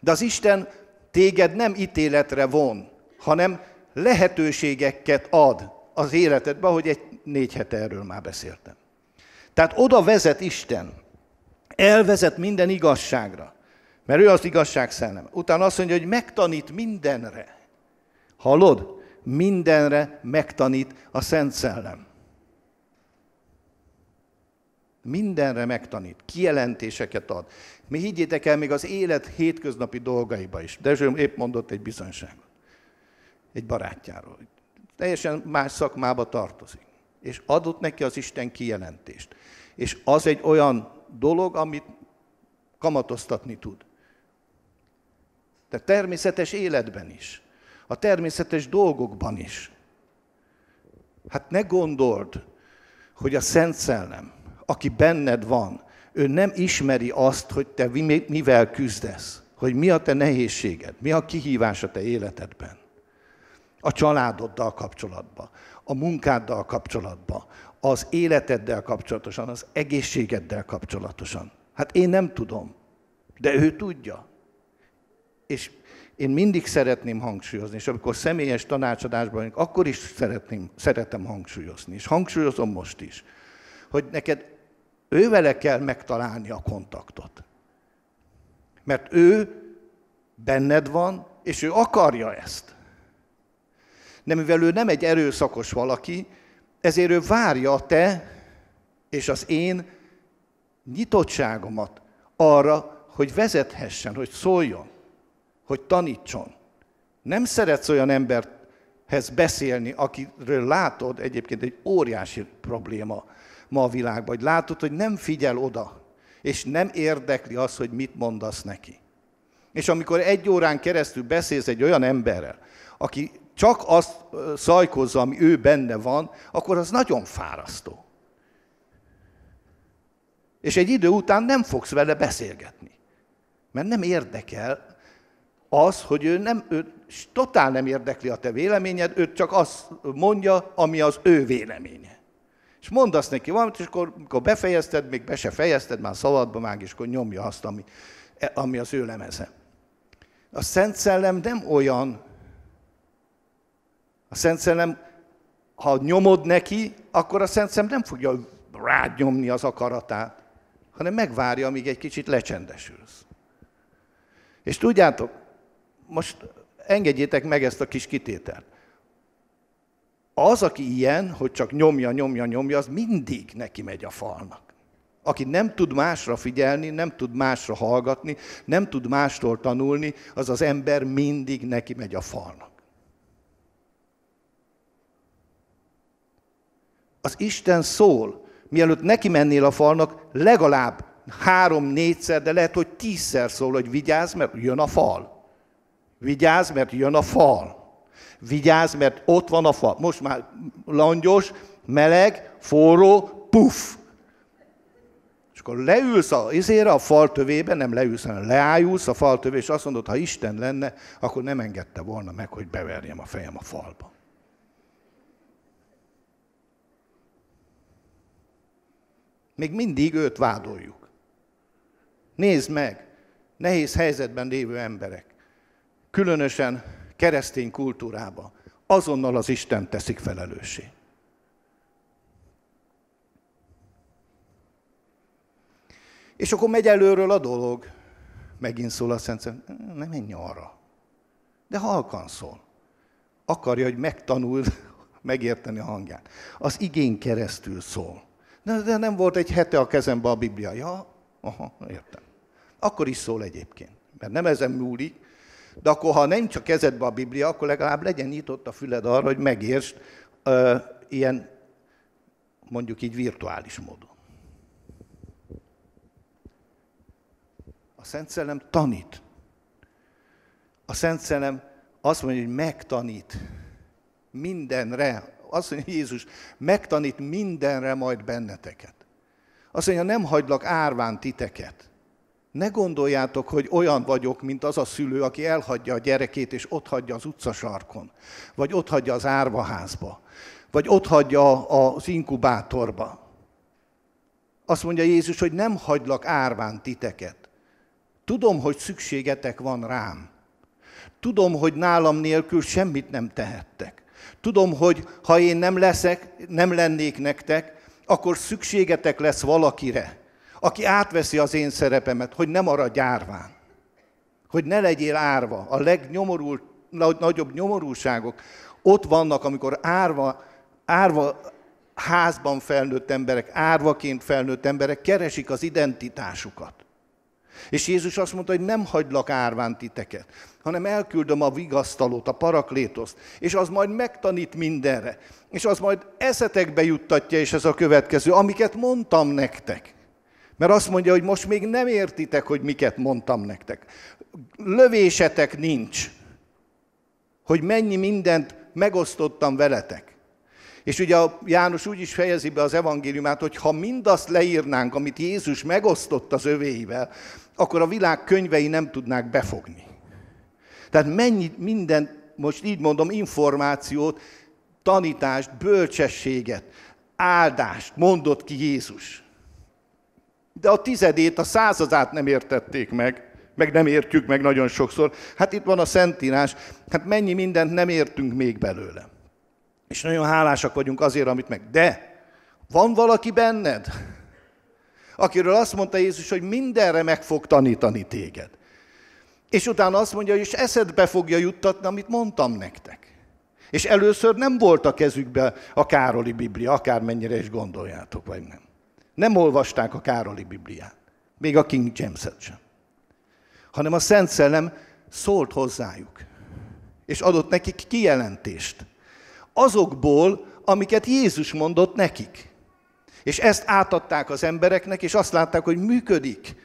De az Isten téged nem ítéletre von, hanem lehetőségeket ad az életedbe, ahogy egy négy hete erről már beszéltem. Tehát oda vezet Isten, elvezet minden igazságra, mert ő az igazság szellem. Utána azt mondja, hogy megtanít mindenre. Hallod? Mindenre megtanít a Szent Szellem. Mindenre megtanít, kijelentéseket ad. Mi higgyétek el, még az élet hétköznapi dolgaiba is. Dezső épp mondott egy bizonyságot. Egy barátjáról. Teljesen más szakmába tartozik. És adott neki az Isten kijelentést. És az egy olyan dolog, amit kamatoztatni tud. De természetes életben is. A természetes dolgokban is. Hát ne gondold, hogy a Szent Szellem, aki benned van, ő nem ismeri azt, hogy te mivel küzdesz, hogy mi a te nehézséged, mi a kihívás a te életedben. A családoddal kapcsolatban, a munkáddal kapcsolatban, az életeddel kapcsolatosan, az egészségeddel kapcsolatosan. Hát én nem tudom, de ő tudja. És én mindig szeretném hangsúlyozni, és amikor személyes tanácsadásban vagyunk, akkor is szeretném, szeretem hangsúlyozni, és hangsúlyozom most is, hogy neked ővele kell megtalálni a kontaktot. Mert ő benned van, és ő akarja ezt. De mivel ő nem egy erőszakos valaki, ezért ő várja a te és az én nyitottságomat arra, hogy vezethessen, hogy szóljon, hogy tanítson. Nem szeretsz olyan emberhez beszélni, akiről látod egyébként egy óriási probléma ma a világban, hogy látod, hogy nem figyel oda, és nem érdekli az, hogy mit mondasz neki. És amikor egy órán keresztül beszélsz egy olyan emberrel, aki csak azt szajkozza, ami ő benne van, akkor az nagyon fárasztó. És egy idő után nem fogsz vele beszélgetni. Mert nem érdekel az, hogy ő, nem, ő totál nem érdekli a te véleményed, ő csak azt mondja, ami az ő véleménye. És mondasz neki valamit, és akkor, amikor befejezted, még be se fejezted, már szabadba mág, és akkor nyomja azt, ami, ami az ő lemeze. A Szent Szellem nem olyan, a Szent Szellem, ha nyomod neki, akkor a Szent Szellem nem fogja rád nyomni az akaratát, hanem megvárja, amíg egy kicsit lecsendesülsz. És tudjátok, most engedjétek meg ezt a kis kitételt. Az, aki ilyen, hogy csak nyomja, nyomja, nyomja, az mindig neki megy a falnak. Aki nem tud másra figyelni, nem tud másra hallgatni, nem tud mástól tanulni, az az ember mindig neki megy a falnak. Az Isten szól, mielőtt neki mennél a falnak, legalább három-négyszer, de lehet, hogy tízszer szól, hogy vigyázz, mert jön a fal. Vigyázz, mert jön a fal. Vigyázz, mert ott van a fal. Most már langyos, meleg, forró, puff. És akkor leülsz a izére, a fal tövébe, nem leülsz, hanem leájulsz a fal tövé, és azt mondod, ha Isten lenne, akkor nem engedte volna meg, hogy beverjem a fejem a falba. Még mindig őt vádoljuk. Nézd meg, nehéz helyzetben lévő emberek, különösen keresztény kultúrába, azonnal az Isten teszik felelőssé. És akkor megy előről a dolog. Megint szól a Szent Szent, nem menj arra. De halkan szól. Akarja, hogy megtanuld megérteni a hangját. Az igény keresztül szól. De, de nem volt egy hete a kezembe a Biblia. Ja, aha, értem. Akkor is szól egyébként. Mert nem ezen múlik, de akkor, ha nem csak kezedbe a Biblia, akkor legalább legyen nyitott a füled arra, hogy megértsd uh, ilyen, mondjuk így virtuális módon. A Szent Szellem tanít. A Szent Szellem azt mondja, hogy megtanít mindenre. Azt mondja Jézus, megtanít mindenre majd benneteket. Azt mondja, nem hagylak árván titeket. Ne gondoljátok, hogy olyan vagyok, mint az a szülő, aki elhagyja a gyerekét, és ott hagyja az utcasarkon, vagy ott hagyja az árvaházba, vagy ott hagyja az inkubátorba. Azt mondja Jézus, hogy nem hagylak árván titeket. Tudom, hogy szükségetek van rám. Tudom, hogy nálam nélkül semmit nem tehettek. Tudom, hogy ha én nem leszek, nem lennék nektek, akkor szükségetek lesz valakire, aki átveszi az én szerepemet, hogy nem maradj árván. Hogy ne legyél árva. A legnyomorult, nagyobb nyomorúságok ott vannak, amikor árva, árva házban felnőtt emberek, árvaként felnőtt emberek keresik az identitásukat. És Jézus azt mondta, hogy nem hagylak árván titeket, hanem elküldöm a vigasztalót, a paraklétoszt, és az majd megtanít mindenre. És az majd eszetekbe juttatja, és ez a következő, amiket mondtam nektek. Mert azt mondja, hogy most még nem értitek, hogy miket mondtam nektek. Lövésetek nincs, hogy mennyi mindent megosztottam veletek. És ugye a János úgy is fejezi be az evangéliumát, hogy ha mindazt leírnánk, amit Jézus megosztott az övéivel, akkor a világ könyvei nem tudnák befogni. Tehát mennyi minden, most így mondom, információt, tanítást, bölcsességet, áldást mondott ki Jézus. De a tizedét, a századát nem értették meg, meg nem értjük meg nagyon sokszor. Hát itt van a Szentírás, hát mennyi mindent nem értünk még belőle. És nagyon hálásak vagyunk azért, amit meg. De van valaki benned, akiről azt mondta Jézus, hogy mindenre meg fog tanítani téged. És utána azt mondja, hogy és eszedbe fogja juttatni, amit mondtam nektek. És először nem volt a kezükbe a Károli Biblia, akármennyire is gondoljátok, vagy nem. Nem olvasták a Károli Bibliát, még a King James-et sem. Hanem a Szent Szellem szólt hozzájuk, és adott nekik kijelentést. Azokból, amiket Jézus mondott nekik. És ezt átadták az embereknek, és azt látták, hogy működik.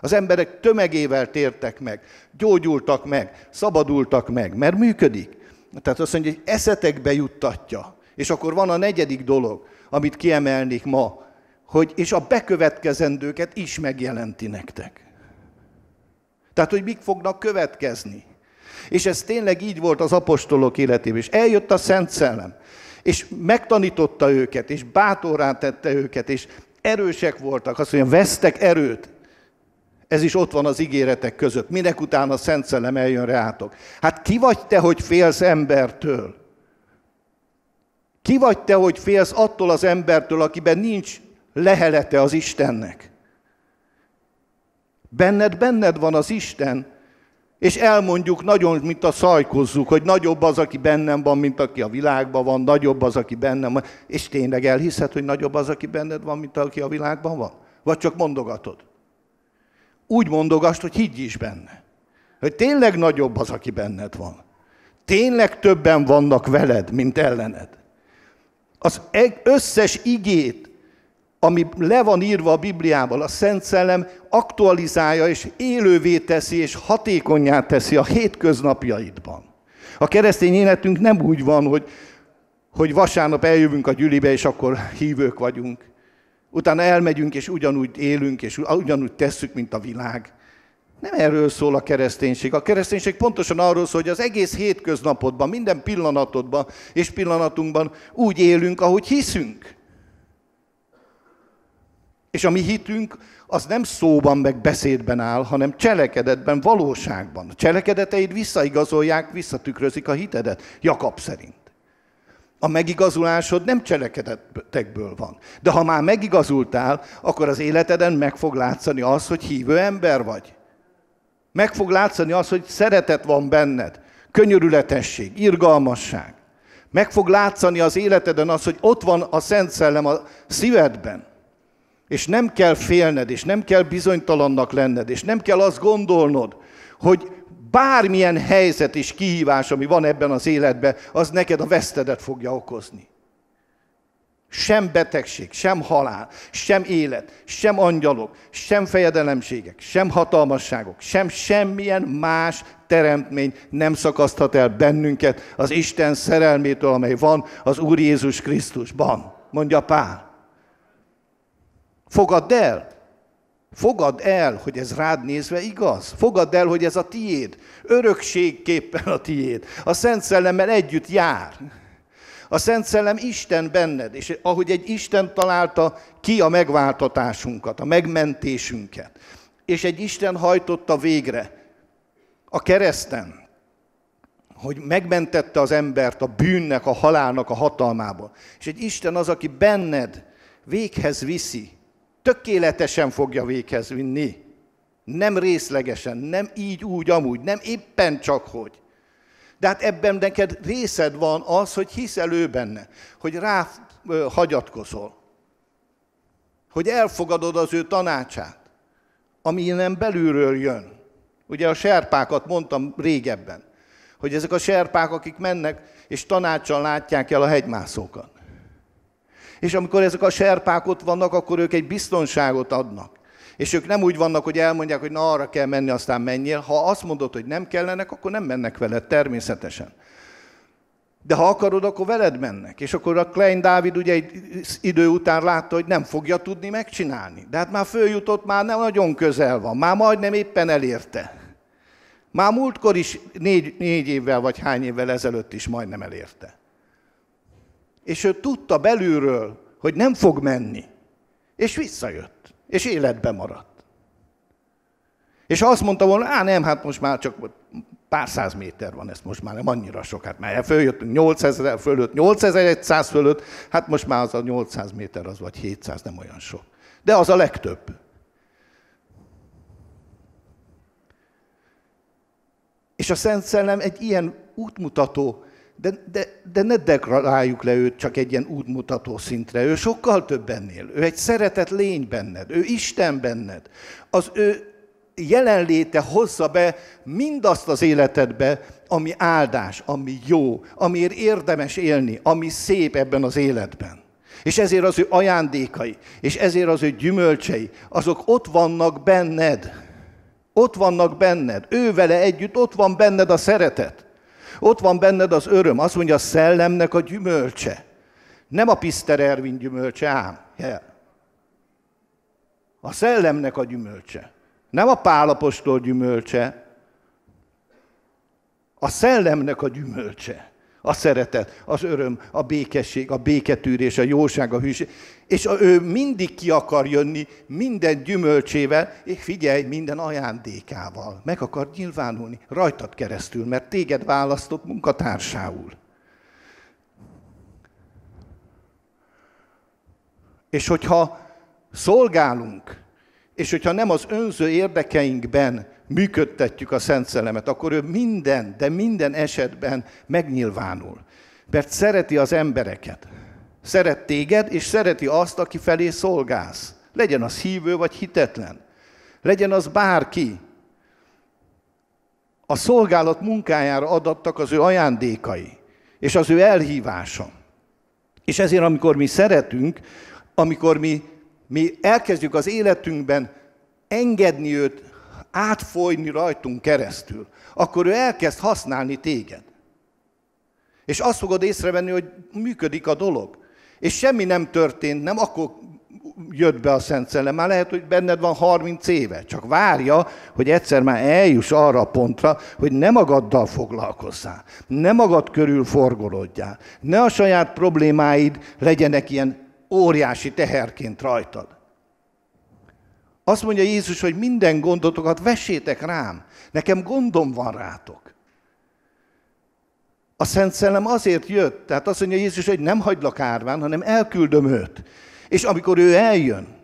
Az emberek tömegével tértek meg, gyógyultak meg, szabadultak meg, mert működik. Tehát azt mondja, hogy eszetekbe juttatja. És akkor van a negyedik dolog, amit kiemelnék ma, hogy és a bekövetkezendőket is megjelenti nektek. Tehát, hogy mik fognak következni. És ez tényleg így volt az apostolok életében. És eljött a Szent Szellem, és megtanította őket, és bátorán tette őket, és erősek voltak. Azt mondja, vesztek erőt. Ez is ott van az ígéretek között. Minek után a Szent Szellem eljön reátok. Hát ki vagy te, hogy félsz embertől? Ki vagy te, hogy félsz attól az embertől, akiben nincs lehelete az Istennek? Benned, benned van az Isten, és elmondjuk nagyon, mint a szajkozzuk, hogy nagyobb az, aki bennem van, mint aki a világban van, nagyobb az, aki bennem van. És tényleg elhiszed, hogy nagyobb az, aki benned van, mint aki a világban van? Vagy csak mondogatod? Úgy mondogasd, hogy higgy is benne. Hogy tényleg nagyobb az, aki benned van. Tényleg többen vannak veled, mint ellened. Az összes igét, ami le van írva a Bibliában, a Szent Szellem aktualizálja és élővé teszi és hatékonyá teszi a hétköznapjaidban. A keresztény életünk nem úgy van, hogy, hogy vasárnap eljövünk a gyülibe, és akkor hívők vagyunk. Utána elmegyünk, és ugyanúgy élünk, és ugyanúgy tesszük, mint a világ. Nem erről szól a kereszténység. A kereszténység pontosan arról szól, hogy az egész hétköznapodban, minden pillanatodban és pillanatunkban úgy élünk, ahogy hiszünk. És a mi hitünk az nem szóban meg beszédben áll, hanem cselekedetben, valóságban. A cselekedeteid visszaigazolják, visszatükrözik a hitedet, Jakab szerint. A megigazulásod nem cselekedetekből van. De ha már megigazultál, akkor az életeden meg fog látszani az, hogy hívő ember vagy. Meg fog látszani az, hogy szeretet van benned, könyörületesség, irgalmasság. Meg fog látszani az életeden az, hogy ott van a Szent Szellem a szívedben. És nem kell félned, és nem kell bizonytalannak lenned, és nem kell azt gondolnod, hogy bármilyen helyzet és kihívás, ami van ebben az életben, az neked a vesztedet fogja okozni. Sem betegség, sem halál, sem élet, sem angyalok, sem fejedelemségek, sem hatalmasságok, sem semmilyen más teremtmény nem szakaszthat el bennünket az Isten szerelmétől, amely van az Úr Jézus Krisztusban, mondja Pál. Fogadd el. Fogadd el, hogy ez rád nézve igaz. Fogadd el, hogy ez a tiéd. Örökségképpen a tiéd. A Szent Szellemmel együtt jár. A Szent Szellem Isten benned, és ahogy egy Isten találta ki a megváltatásunkat, a megmentésünket, és egy Isten hajtotta végre a kereszten, hogy megmentette az embert a bűnnek, a halálnak a hatalmából. És egy Isten az, aki benned véghez viszi, tökéletesen fogja véghez vinni. Nem részlegesen, nem így, úgy, amúgy, nem éppen csak hogy. De hát ebben neked részed van az, hogy hiszel ő benne, hogy rá hagyatkozol, hogy elfogadod az ő tanácsát, ami innen belülről jön. Ugye a serpákat mondtam régebben, hogy ezek a serpák, akik mennek, és tanácssal látják el a hegymászókat. És amikor ezek a serpák ott vannak, akkor ők egy biztonságot adnak. És ők nem úgy vannak, hogy elmondják, hogy na arra kell menni, aztán menjél. Ha azt mondod, hogy nem kellenek, akkor nem mennek veled természetesen. De ha akarod, akkor veled mennek. És akkor a Klein Dávid ugye egy idő után látta, hogy nem fogja tudni megcsinálni. De hát már följutott, már nem nagyon közel van, már majdnem éppen elérte. Már múltkor is négy, négy évvel vagy hány évvel ezelőtt is majdnem elérte. És ő tudta belülről, hogy nem fog menni. És visszajött. És életbe maradt. És ha azt mondta volna, á nem, hát most már csak pár száz méter van, ezt most már nem annyira sok, hát már följöttünk 8000 fölött, 8100 fölött, hát most már az a 800 méter az vagy 700, nem olyan sok. De az a legtöbb. És a Szent Szellem egy ilyen útmutató, de, de, de ne deklaráljuk le őt csak egy ilyen útmutató szintre. Ő sokkal több ennél. Ő egy szeretett lény benned. Ő Isten benned. Az ő jelenléte hozza be mindazt az életedbe, ami áldás, ami jó, amiért érdemes élni, ami szép ebben az életben. És ezért az ő ajándékai, és ezért az ő gyümölcsei, azok ott vannak benned. Ott vannak benned. Ő vele együtt ott van benned a szeretet. Ott van benned az öröm. Azt mondja, a szellemnek a gyümölcse. Nem a Piszter Ervin gyümölcse, ám. A szellemnek a gyümölcse. Nem a pálapostól gyümölcse, a szellemnek a gyümölcse. A szeretet, az öröm, a békesség, a béketűrés, a jóság, a hűség. És ő mindig ki akar jönni minden gyümölcsével, és figyelj, minden ajándékával. Meg akar nyilvánulni rajtad keresztül, mert téged választott munkatársául. És hogyha szolgálunk, és hogyha nem az önző érdekeinkben működtetjük a Szent Szellemet, akkor ő minden, de minden esetben megnyilvánul. Mert szereti az embereket. Szeret téged, és szereti azt, aki felé szolgálsz. Legyen az hívő vagy hitetlen. Legyen az bárki. A szolgálat munkájára adattak az ő ajándékai, és az ő elhívása. És ezért, amikor mi szeretünk, amikor mi mi elkezdjük az életünkben engedni őt átfolyni rajtunk keresztül, akkor ő elkezd használni téged. És azt fogod észrevenni, hogy működik a dolog. És semmi nem történt, nem akkor jött be a Szent Szellem. Már lehet, hogy benned van 30 éve. Csak várja, hogy egyszer már eljuss arra a pontra, hogy ne magaddal foglalkozzál. Ne magad körül forgolódjál. Ne a saját problémáid legyenek ilyen óriási teherként rajtad. Azt mondja Jézus, hogy minden gondotokat vessétek rám. Nekem gondom van rátok. A Szent Szellem azért jött, tehát azt mondja Jézus, hogy nem hagylak árván, hanem elküldöm őt. És amikor ő eljön,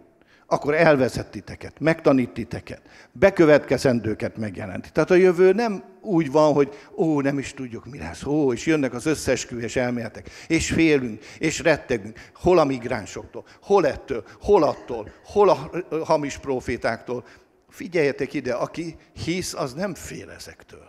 akkor elvezet titeket, megtanít titeket, bekövetkezendőket megjelenti. Tehát a jövő nem úgy van, hogy ó, nem is tudjuk, mi lesz, ó, és jönnek az összesküvés elméletek, és félünk, és rettegünk, hol a migránsoktól, hol ettől, hol attól, hol a hamis profétáktól. Figyeljetek ide, aki hisz, az nem fél ezektől.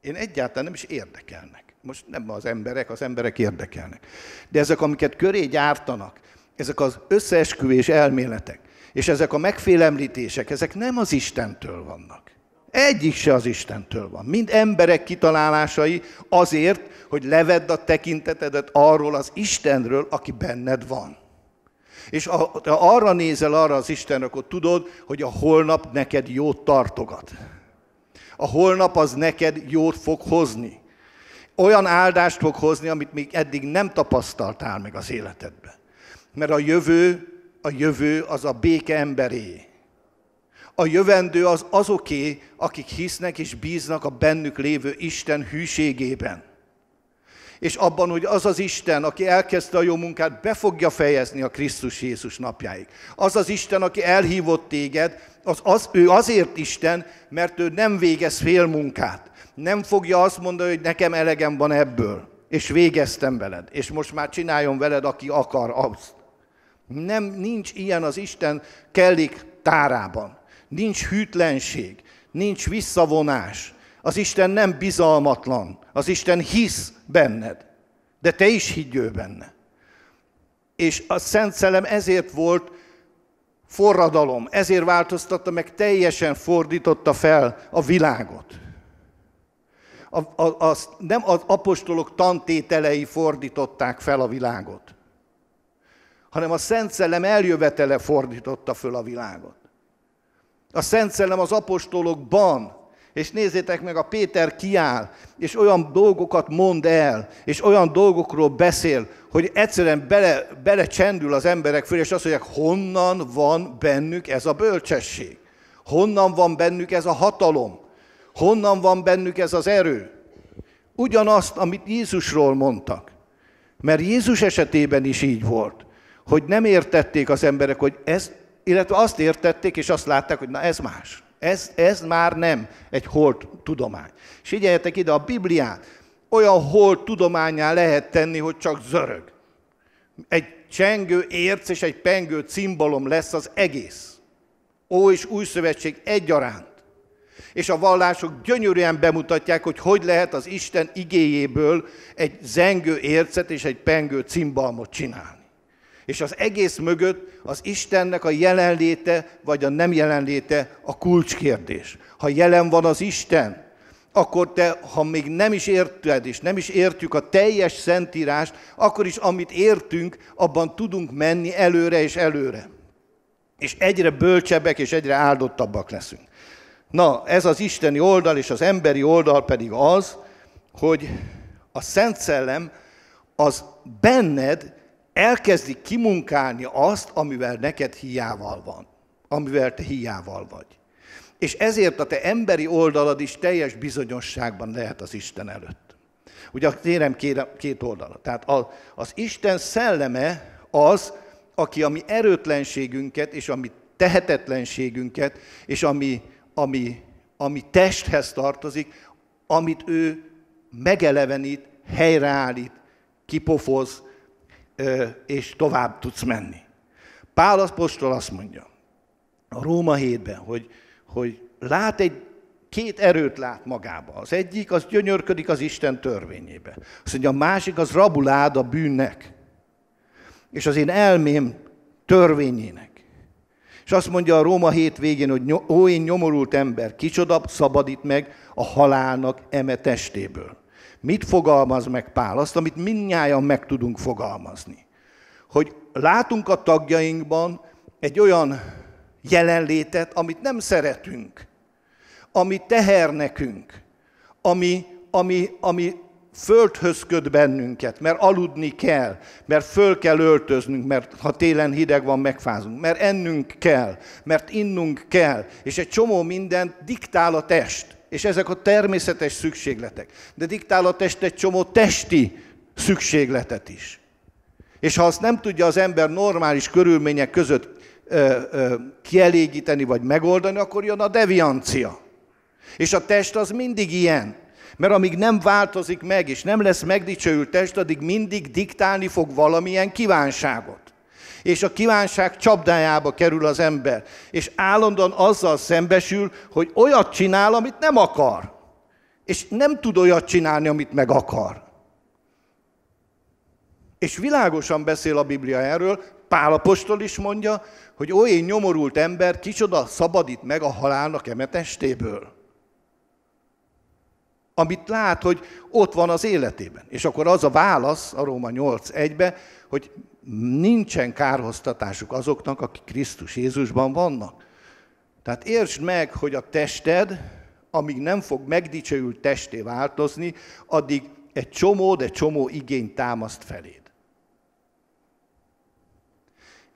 Én egyáltalán nem is érdekelnek. Most nem az emberek, az emberek érdekelnek. De ezek, amiket köré gyártanak, ezek az összeesküvés elméletek, és ezek a megfélemlítések, ezek nem az Istentől vannak. Egyik se az Istentől van. Mind emberek kitalálásai azért, hogy levedd a tekintetedet arról az Istenről, aki benned van. És ha arra nézel arra az Isten, akkor tudod, hogy a holnap neked jót tartogat. A holnap az neked jót fog hozni. Olyan áldást fog hozni, amit még eddig nem tapasztaltál meg az életedben. Mert a jövő, a jövő az a béke emberé. A jövendő az azoké, akik hisznek és bíznak a bennük lévő Isten hűségében és abban, hogy az az Isten, aki elkezdte a jó munkát, be fogja fejezni a Krisztus Jézus napjáig. Az az Isten, aki elhívott téged, az, az, ő azért Isten, mert ő nem végez fél munkát. Nem fogja azt mondani, hogy nekem elegem van ebből, és végeztem veled, és most már csináljon veled, aki akar azt. Nem, nincs ilyen az Isten kellik tárában. Nincs hűtlenség, nincs visszavonás. Az Isten nem bizalmatlan, az Isten hisz benned, de te is higgyő benne. És a Szent Szellem ezért volt forradalom, ezért változtatta meg, teljesen fordította fel a világot. A, a, a, nem az apostolok tantételei fordították fel a világot, hanem a Szent Szellem eljövetele fordította föl a világot. A Szent Szellem az apostolokban és nézzétek meg, a Péter kiáll, és olyan dolgokat mond el, és olyan dolgokról beszél, hogy egyszerűen bele, belecsendül az emberek föl, és azt mondják, honnan van bennük ez a bölcsesség? Honnan van bennük ez a hatalom? Honnan van bennük ez az erő? Ugyanazt, amit Jézusról mondtak. Mert Jézus esetében is így volt, hogy nem értették az emberek, hogy ez, illetve azt értették, és azt látták, hogy na ez más. Ez, ez már nem egy holt tudomány. És figyeljetek ide, a Bibliát olyan holt tudományá lehet tenni, hogy csak zörög. Egy csengő érc és egy pengő cimbalom lesz az egész. Ó és új szövetség egyaránt. És a vallások gyönyörűen bemutatják, hogy hogy lehet az Isten igéjéből egy zengő ércet és egy pengő cimbalmot csinálni. És az egész mögött az Istennek a jelenléte vagy a nem jelenléte a kulcskérdés. Ha jelen van az Isten, akkor te, ha még nem is érted, és nem is értjük a teljes szentírást, akkor is amit értünk, abban tudunk menni előre és előre. És egyre bölcsebbek és egyre áldottabbak leszünk. Na, ez az isteni oldal, és az emberi oldal pedig az, hogy a Szent Szellem az benned elkezdi kimunkálni azt, amivel neked hiával van, amivel te hiával vagy. És ezért a te emberi oldalad is teljes bizonyosságban lehet az Isten előtt. Ugye a térem két oldala. Tehát az Isten szelleme az, aki a mi erőtlenségünket, és a mi tehetetlenségünket, és ami, ami, ami testhez tartozik, amit ő megelevenít, helyreállít, kipofoz, és tovább tudsz menni. Pál apostol azt mondja a Róma 7-ben, hogy, hogy lát egy két erőt lát magába. Az egyik, az gyönyörködik az Isten törvényébe. Azt mondja, a másik, az rabulád a bűnnek. És az én elmém törvényének. És azt mondja a Róma 7 végén, hogy ó, én nyomorult ember, kicsoda szabadít meg a halálnak eme testéből. Mit fogalmaz meg Pál? Azt, amit mindnyájan meg tudunk fogalmazni. Hogy látunk a tagjainkban egy olyan jelenlétet, amit nem szeretünk, ami teher nekünk, ami, ami, ami földhöz köt bennünket, mert aludni kell, mert föl kell öltöznünk, mert ha télen hideg van, megfázunk, mert ennünk kell, mert innunk kell, és egy csomó mindent diktál a test. És ezek a természetes szükségletek. De diktál a test egy csomó testi szükségletet is. És ha azt nem tudja az ember normális körülmények között ö, ö, kielégíteni vagy megoldani, akkor jön a deviancia. És a test az mindig ilyen. Mert amíg nem változik meg, és nem lesz megdicsőült test, addig mindig diktálni fog valamilyen kívánságot és a kívánság csapdájába kerül az ember, és állandóan azzal szembesül, hogy olyat csinál, amit nem akar, és nem tud olyat csinálni, amit meg akar. És világosan beszél a Biblia erről, Pál apostol is mondja, hogy oly nyomorult ember, kicsoda szabadít meg a halálnak eme testéből. Amit lát, hogy ott van az életében. És akkor az a válasz a Róma 8.1-be, hogy nincsen kárhoztatásuk azoknak, akik Krisztus Jézusban vannak. Tehát értsd meg, hogy a tested, amíg nem fog megdicsőült testé változni, addig egy csomó, de csomó igényt támaszt feléd.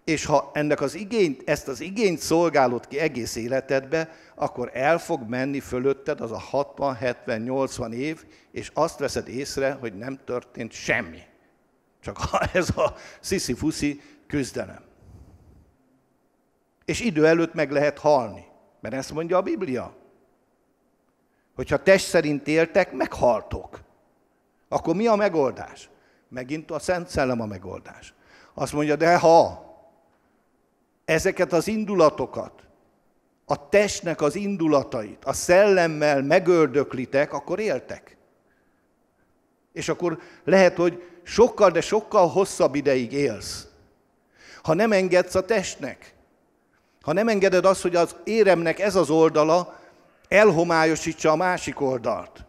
És ha ennek az igényt, ezt az igényt szolgálod ki egész életedbe, akkor el fog menni fölötted az a 60, 70, 80 év, és azt veszed észre, hogy nem történt semmi. Csak ez a sziszi-fuszi küzdelem. És idő előtt meg lehet halni. Mert ezt mondja a Biblia. Hogyha test szerint éltek, meghaltok. Akkor mi a megoldás? Megint a Szent Szellem a megoldás. Azt mondja, de ha ezeket az indulatokat, a testnek az indulatait, a szellemmel megördöklitek, akkor éltek. És akkor lehet, hogy sokkal, de sokkal hosszabb ideig élsz. Ha nem engedsz a testnek, ha nem engeded azt, hogy az éremnek ez az oldala elhomályosítsa a másik oldalt.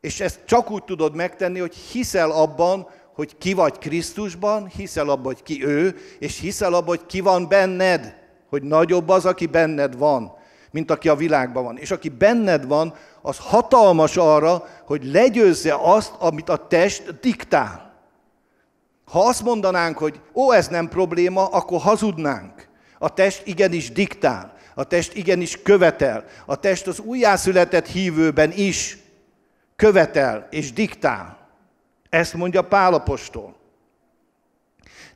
És ezt csak úgy tudod megtenni, hogy hiszel abban, hogy ki vagy Krisztusban, hiszel abban, hogy ki ő, és hiszel abban, hogy ki van benned, hogy nagyobb az, aki benned van, mint aki a világban van. És aki benned van, az hatalmas arra, hogy legyőzze azt, amit a test diktál. Ha azt mondanánk, hogy ó, ez nem probléma, akkor hazudnánk. A test igenis diktál, a test igenis követel, a test az újjászületett hívőben is követel és diktál. Ezt mondja Pálapostól.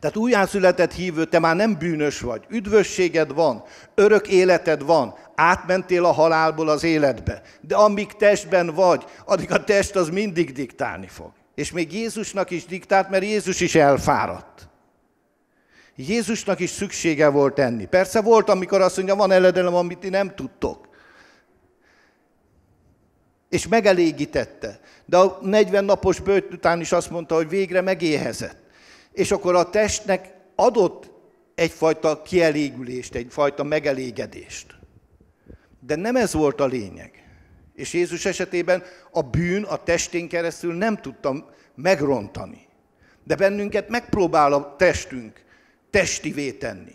Tehát újjászületett hívő, te már nem bűnös vagy, üdvösséged van, örök életed van, átmentél a halálból az életbe. De amíg testben vagy, addig a test az mindig diktálni fog. És még Jézusnak is diktált, mert Jézus is elfáradt. Jézusnak is szüksége volt enni. Persze volt, amikor azt mondja, van eledelem, amit ti nem tudtok. És megelégítette. De a 40 napos bőt után is azt mondta, hogy végre megéhezett. És akkor a testnek adott egyfajta kielégülést, egyfajta megelégedést. De nem ez volt a lényeg. És Jézus esetében a bűn a testén keresztül nem tudta megrontani. De bennünket megpróbál a testünk testivé tenni.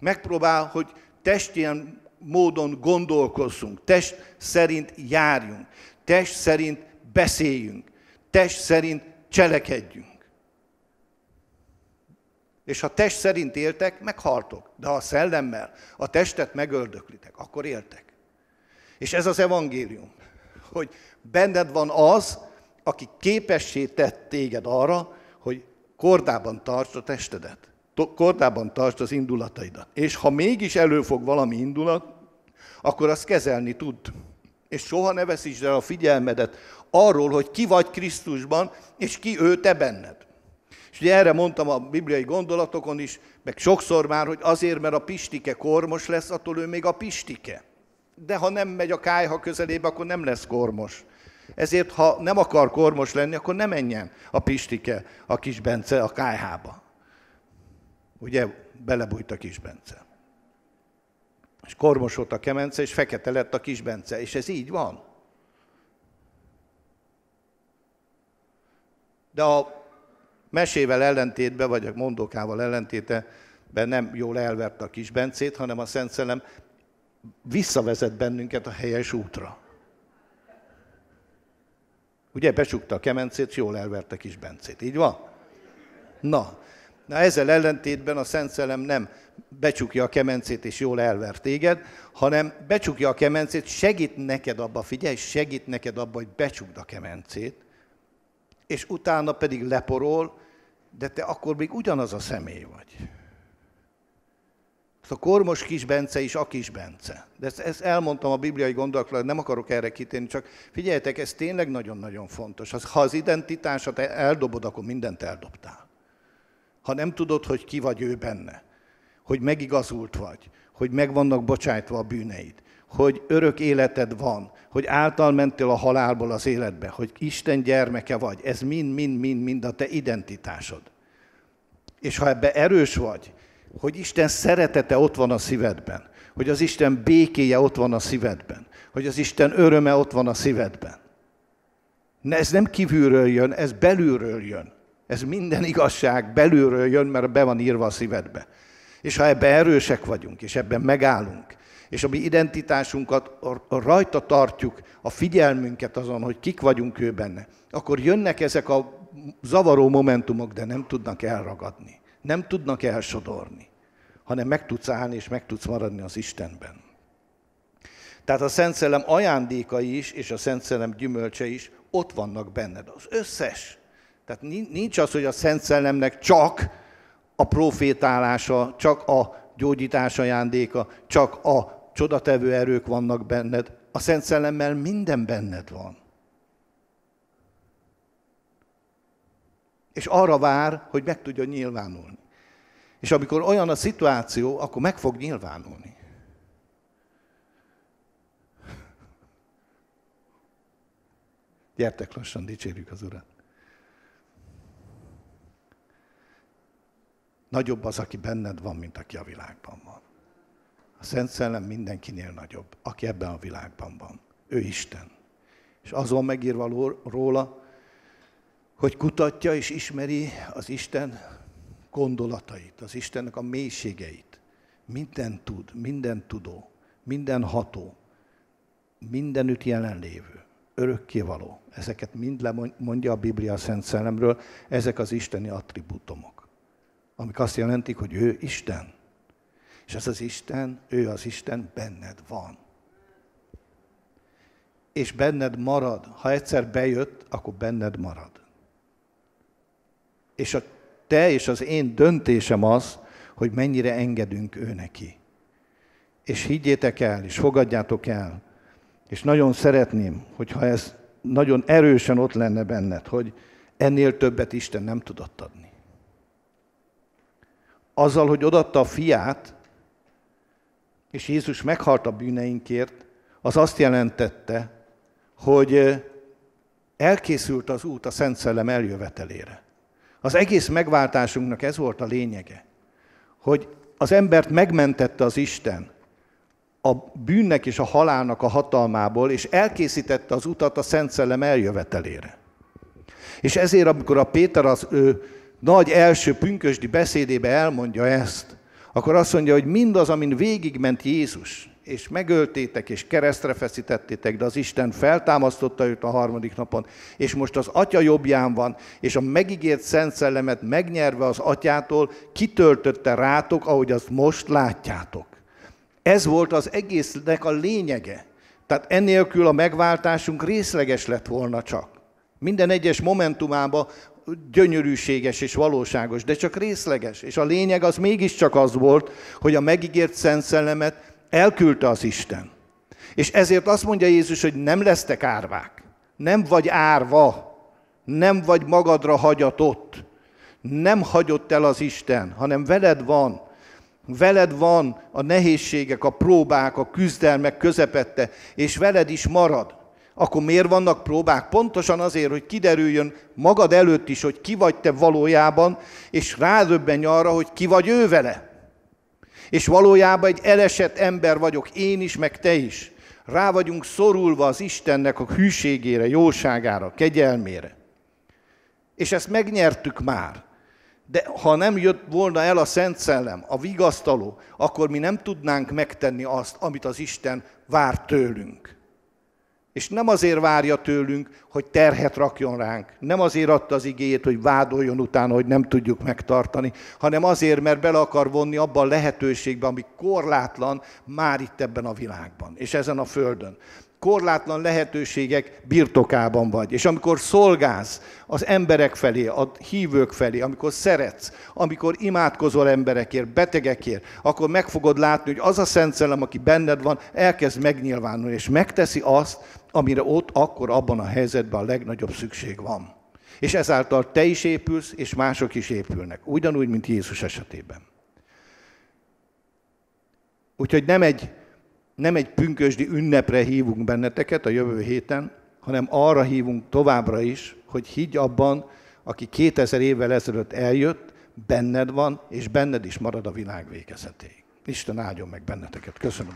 Megpróbál, hogy testien módon gondolkozzunk, test szerint járjunk, test szerint beszéljünk, test szerint cselekedjünk. És ha test szerint éltek, meghaltok. De ha a szellemmel a testet megöldöklitek, akkor éltek. És ez az evangélium, hogy benned van az, aki képessé tett téged arra, hogy kordában tartsd a testedet. Kordában tartsd az indulataidat. És ha mégis előfog valami indulat, akkor azt kezelni tud. És soha ne veszítsd el a figyelmedet arról, hogy ki vagy Krisztusban, és ki ő te benned. És ugye erre mondtam a bibliai gondolatokon is, meg sokszor már, hogy azért, mert a pistike kormos lesz, attól ő még a pistike. De ha nem megy a kájha közelébe, akkor nem lesz kormos. Ezért, ha nem akar kormos lenni, akkor nem menjen a pistike, a kis Bence a kájhába. Ugye belebújt a kis Bence. És kormos volt a kemence, és fekete lett a kis Bence. És ez így van. De a mesével ellentétben, vagy a mondókával ellentétben nem jól elverte a kis Bencét, hanem a Szent Szellem visszavezet bennünket a helyes útra. Ugye becsukta a kemencét, jól elverte kis Bencét. Így van? Na, na ezzel ellentétben a Szent Szellem nem becsukja a kemencét és jól elver téged, hanem becsukja a kemencét, segít neked abba, figyelj, segít neked abba, hogy becsukd a kemencét, és utána pedig leporol, de te akkor még ugyanaz a személy vagy. A kormos kis Bence is a kis Bence. De ezt, ezt elmondtam a bibliai gondolatról, nem akarok erre kitérni, csak figyeljetek, ez tényleg nagyon-nagyon fontos. Ha az identitásat eldobod, akkor mindent eldobtál. Ha nem tudod, hogy ki vagy ő benne, hogy megigazult vagy, hogy meg vannak bocsájtva a bűneid, hogy örök életed van, hogy által mentél a halálból az életbe, hogy Isten gyermeke vagy, ez mind-mind-mind-mind a te identitásod. És ha ebbe erős vagy, hogy Isten szeretete ott van a szívedben, hogy az Isten békéje ott van a szívedben, hogy az Isten öröme ott van a szívedben. Ez nem kívülről jön, ez belülről jön. Ez minden igazság belülről jön, mert be van írva a szívedbe. És ha ebben erősek vagyunk, és ebben megállunk, és a mi identitásunkat rajta tartjuk, a figyelmünket azon, hogy kik vagyunk ő benne, akkor jönnek ezek a zavaró momentumok, de nem tudnak elragadni, nem tudnak elsodorni, hanem meg tudsz állni, és meg tudsz maradni az Istenben. Tehát a Szent Szellem ajándékai is, és a Szent Szellem gyümölcse is ott vannak benned. Az összes. Tehát nincs az, hogy a Szent Szellemnek csak a profétálása, csak a gyógyítás ajándéka, csak a csodatevő erők vannak benned. A Szent Szellemmel minden benned van. És arra vár, hogy meg tudja nyilvánulni. És amikor olyan a szituáció, akkor meg fog nyilvánulni. Gyertek lassan, dicsérjük az Urat. Nagyobb az, aki benned van, mint aki a világban van. A Szent Szellem mindenkinél nagyobb, aki ebben a világban van. Ő Isten. És az van megírva róla, hogy kutatja és ismeri az Isten gondolatait, az Istennek a mélységeit. Minden tud, minden tudó, minden ható, mindenütt jelenlévő, örökkévaló. Ezeket mind lemondja a Biblia a Szent Szellemről, ezek az isteni attribútumok, amik azt jelentik, hogy ő Isten. És ez az Isten, ő az Isten benned van. És benned marad. Ha egyszer bejött, akkor benned marad. És a te és az én döntésem az, hogy mennyire engedünk ő neki. És higgyétek el, és fogadjátok el, és nagyon szeretném, hogyha ez nagyon erősen ott lenne benned, hogy ennél többet Isten nem tudott adni. Azzal, hogy odatta a fiát, és Jézus meghalt a bűneinkért, az azt jelentette, hogy elkészült az út a Szent Szellem eljövetelére. Az egész megváltásunknak ez volt a lényege, hogy az embert megmentette az Isten a bűnnek és a halálnak a hatalmából, és elkészítette az utat a Szent Szellem eljövetelére. És ezért, amikor a Péter az ő nagy első pünkösdi beszédébe elmondja ezt, akkor azt mondja, hogy mindaz, amin végigment Jézus, és megöltétek, és keresztre feszítettétek, de az Isten feltámasztotta őt a harmadik napon, és most az Atya jobbján van, és a megígért Szent Szellemet megnyerve az Atyától kitöltötte rátok, ahogy azt most látjátok. Ez volt az egésznek a lényege. Tehát ennélkül a megváltásunk részleges lett volna csak. Minden egyes momentumában gyönyörűséges és valóságos, de csak részleges. És a lényeg az mégiscsak az volt, hogy a megígért Szent Szellemet Elküldte az Isten. És ezért azt mondja Jézus, hogy nem lesztek árvák. Nem vagy árva. Nem vagy magadra hagyatott. Nem hagyott el az Isten, hanem veled van. Veled van a nehézségek, a próbák, a küzdelmek közepette, és veled is marad. Akkor miért vannak próbák? Pontosan azért, hogy kiderüljön magad előtt is, hogy ki vagy te valójában, és rádöbbenj arra, hogy ki vagy ő vele. És valójában egy elesett ember vagyok én is, meg te is. Rá vagyunk szorulva az Istennek a hűségére, jóságára, kegyelmére. És ezt megnyertük már. De ha nem jött volna el a Szent Szellem, a vigasztaló, akkor mi nem tudnánk megtenni azt, amit az Isten vár tőlünk. És nem azért várja tőlünk, hogy terhet rakjon ránk. Nem azért adta az igéjét, hogy vádoljon utána, hogy nem tudjuk megtartani, hanem azért, mert bele akar vonni abban a lehetőségbe, ami korlátlan már itt ebben a világban, és ezen a földön. Korlátlan lehetőségek birtokában vagy. És amikor szolgálsz az emberek felé, a hívők felé, amikor szeretsz, amikor imádkozol emberekért, betegekért, akkor meg fogod látni, hogy az a Szent Szellem, aki benned van, elkezd megnyilvánulni, és megteszi azt, amire ott akkor abban a helyzetben a legnagyobb szükség van. És ezáltal te is épülsz, és mások is épülnek. Ugyanúgy, mint Jézus esetében. Úgyhogy nem egy, nem egy pünkösdi ünnepre hívunk benneteket a jövő héten, hanem arra hívunk továbbra is, hogy higgy abban, aki 2000 évvel ezelőtt eljött, benned van, és benned is marad a világ végezetéig. Isten áldjon meg benneteket. Köszönöm.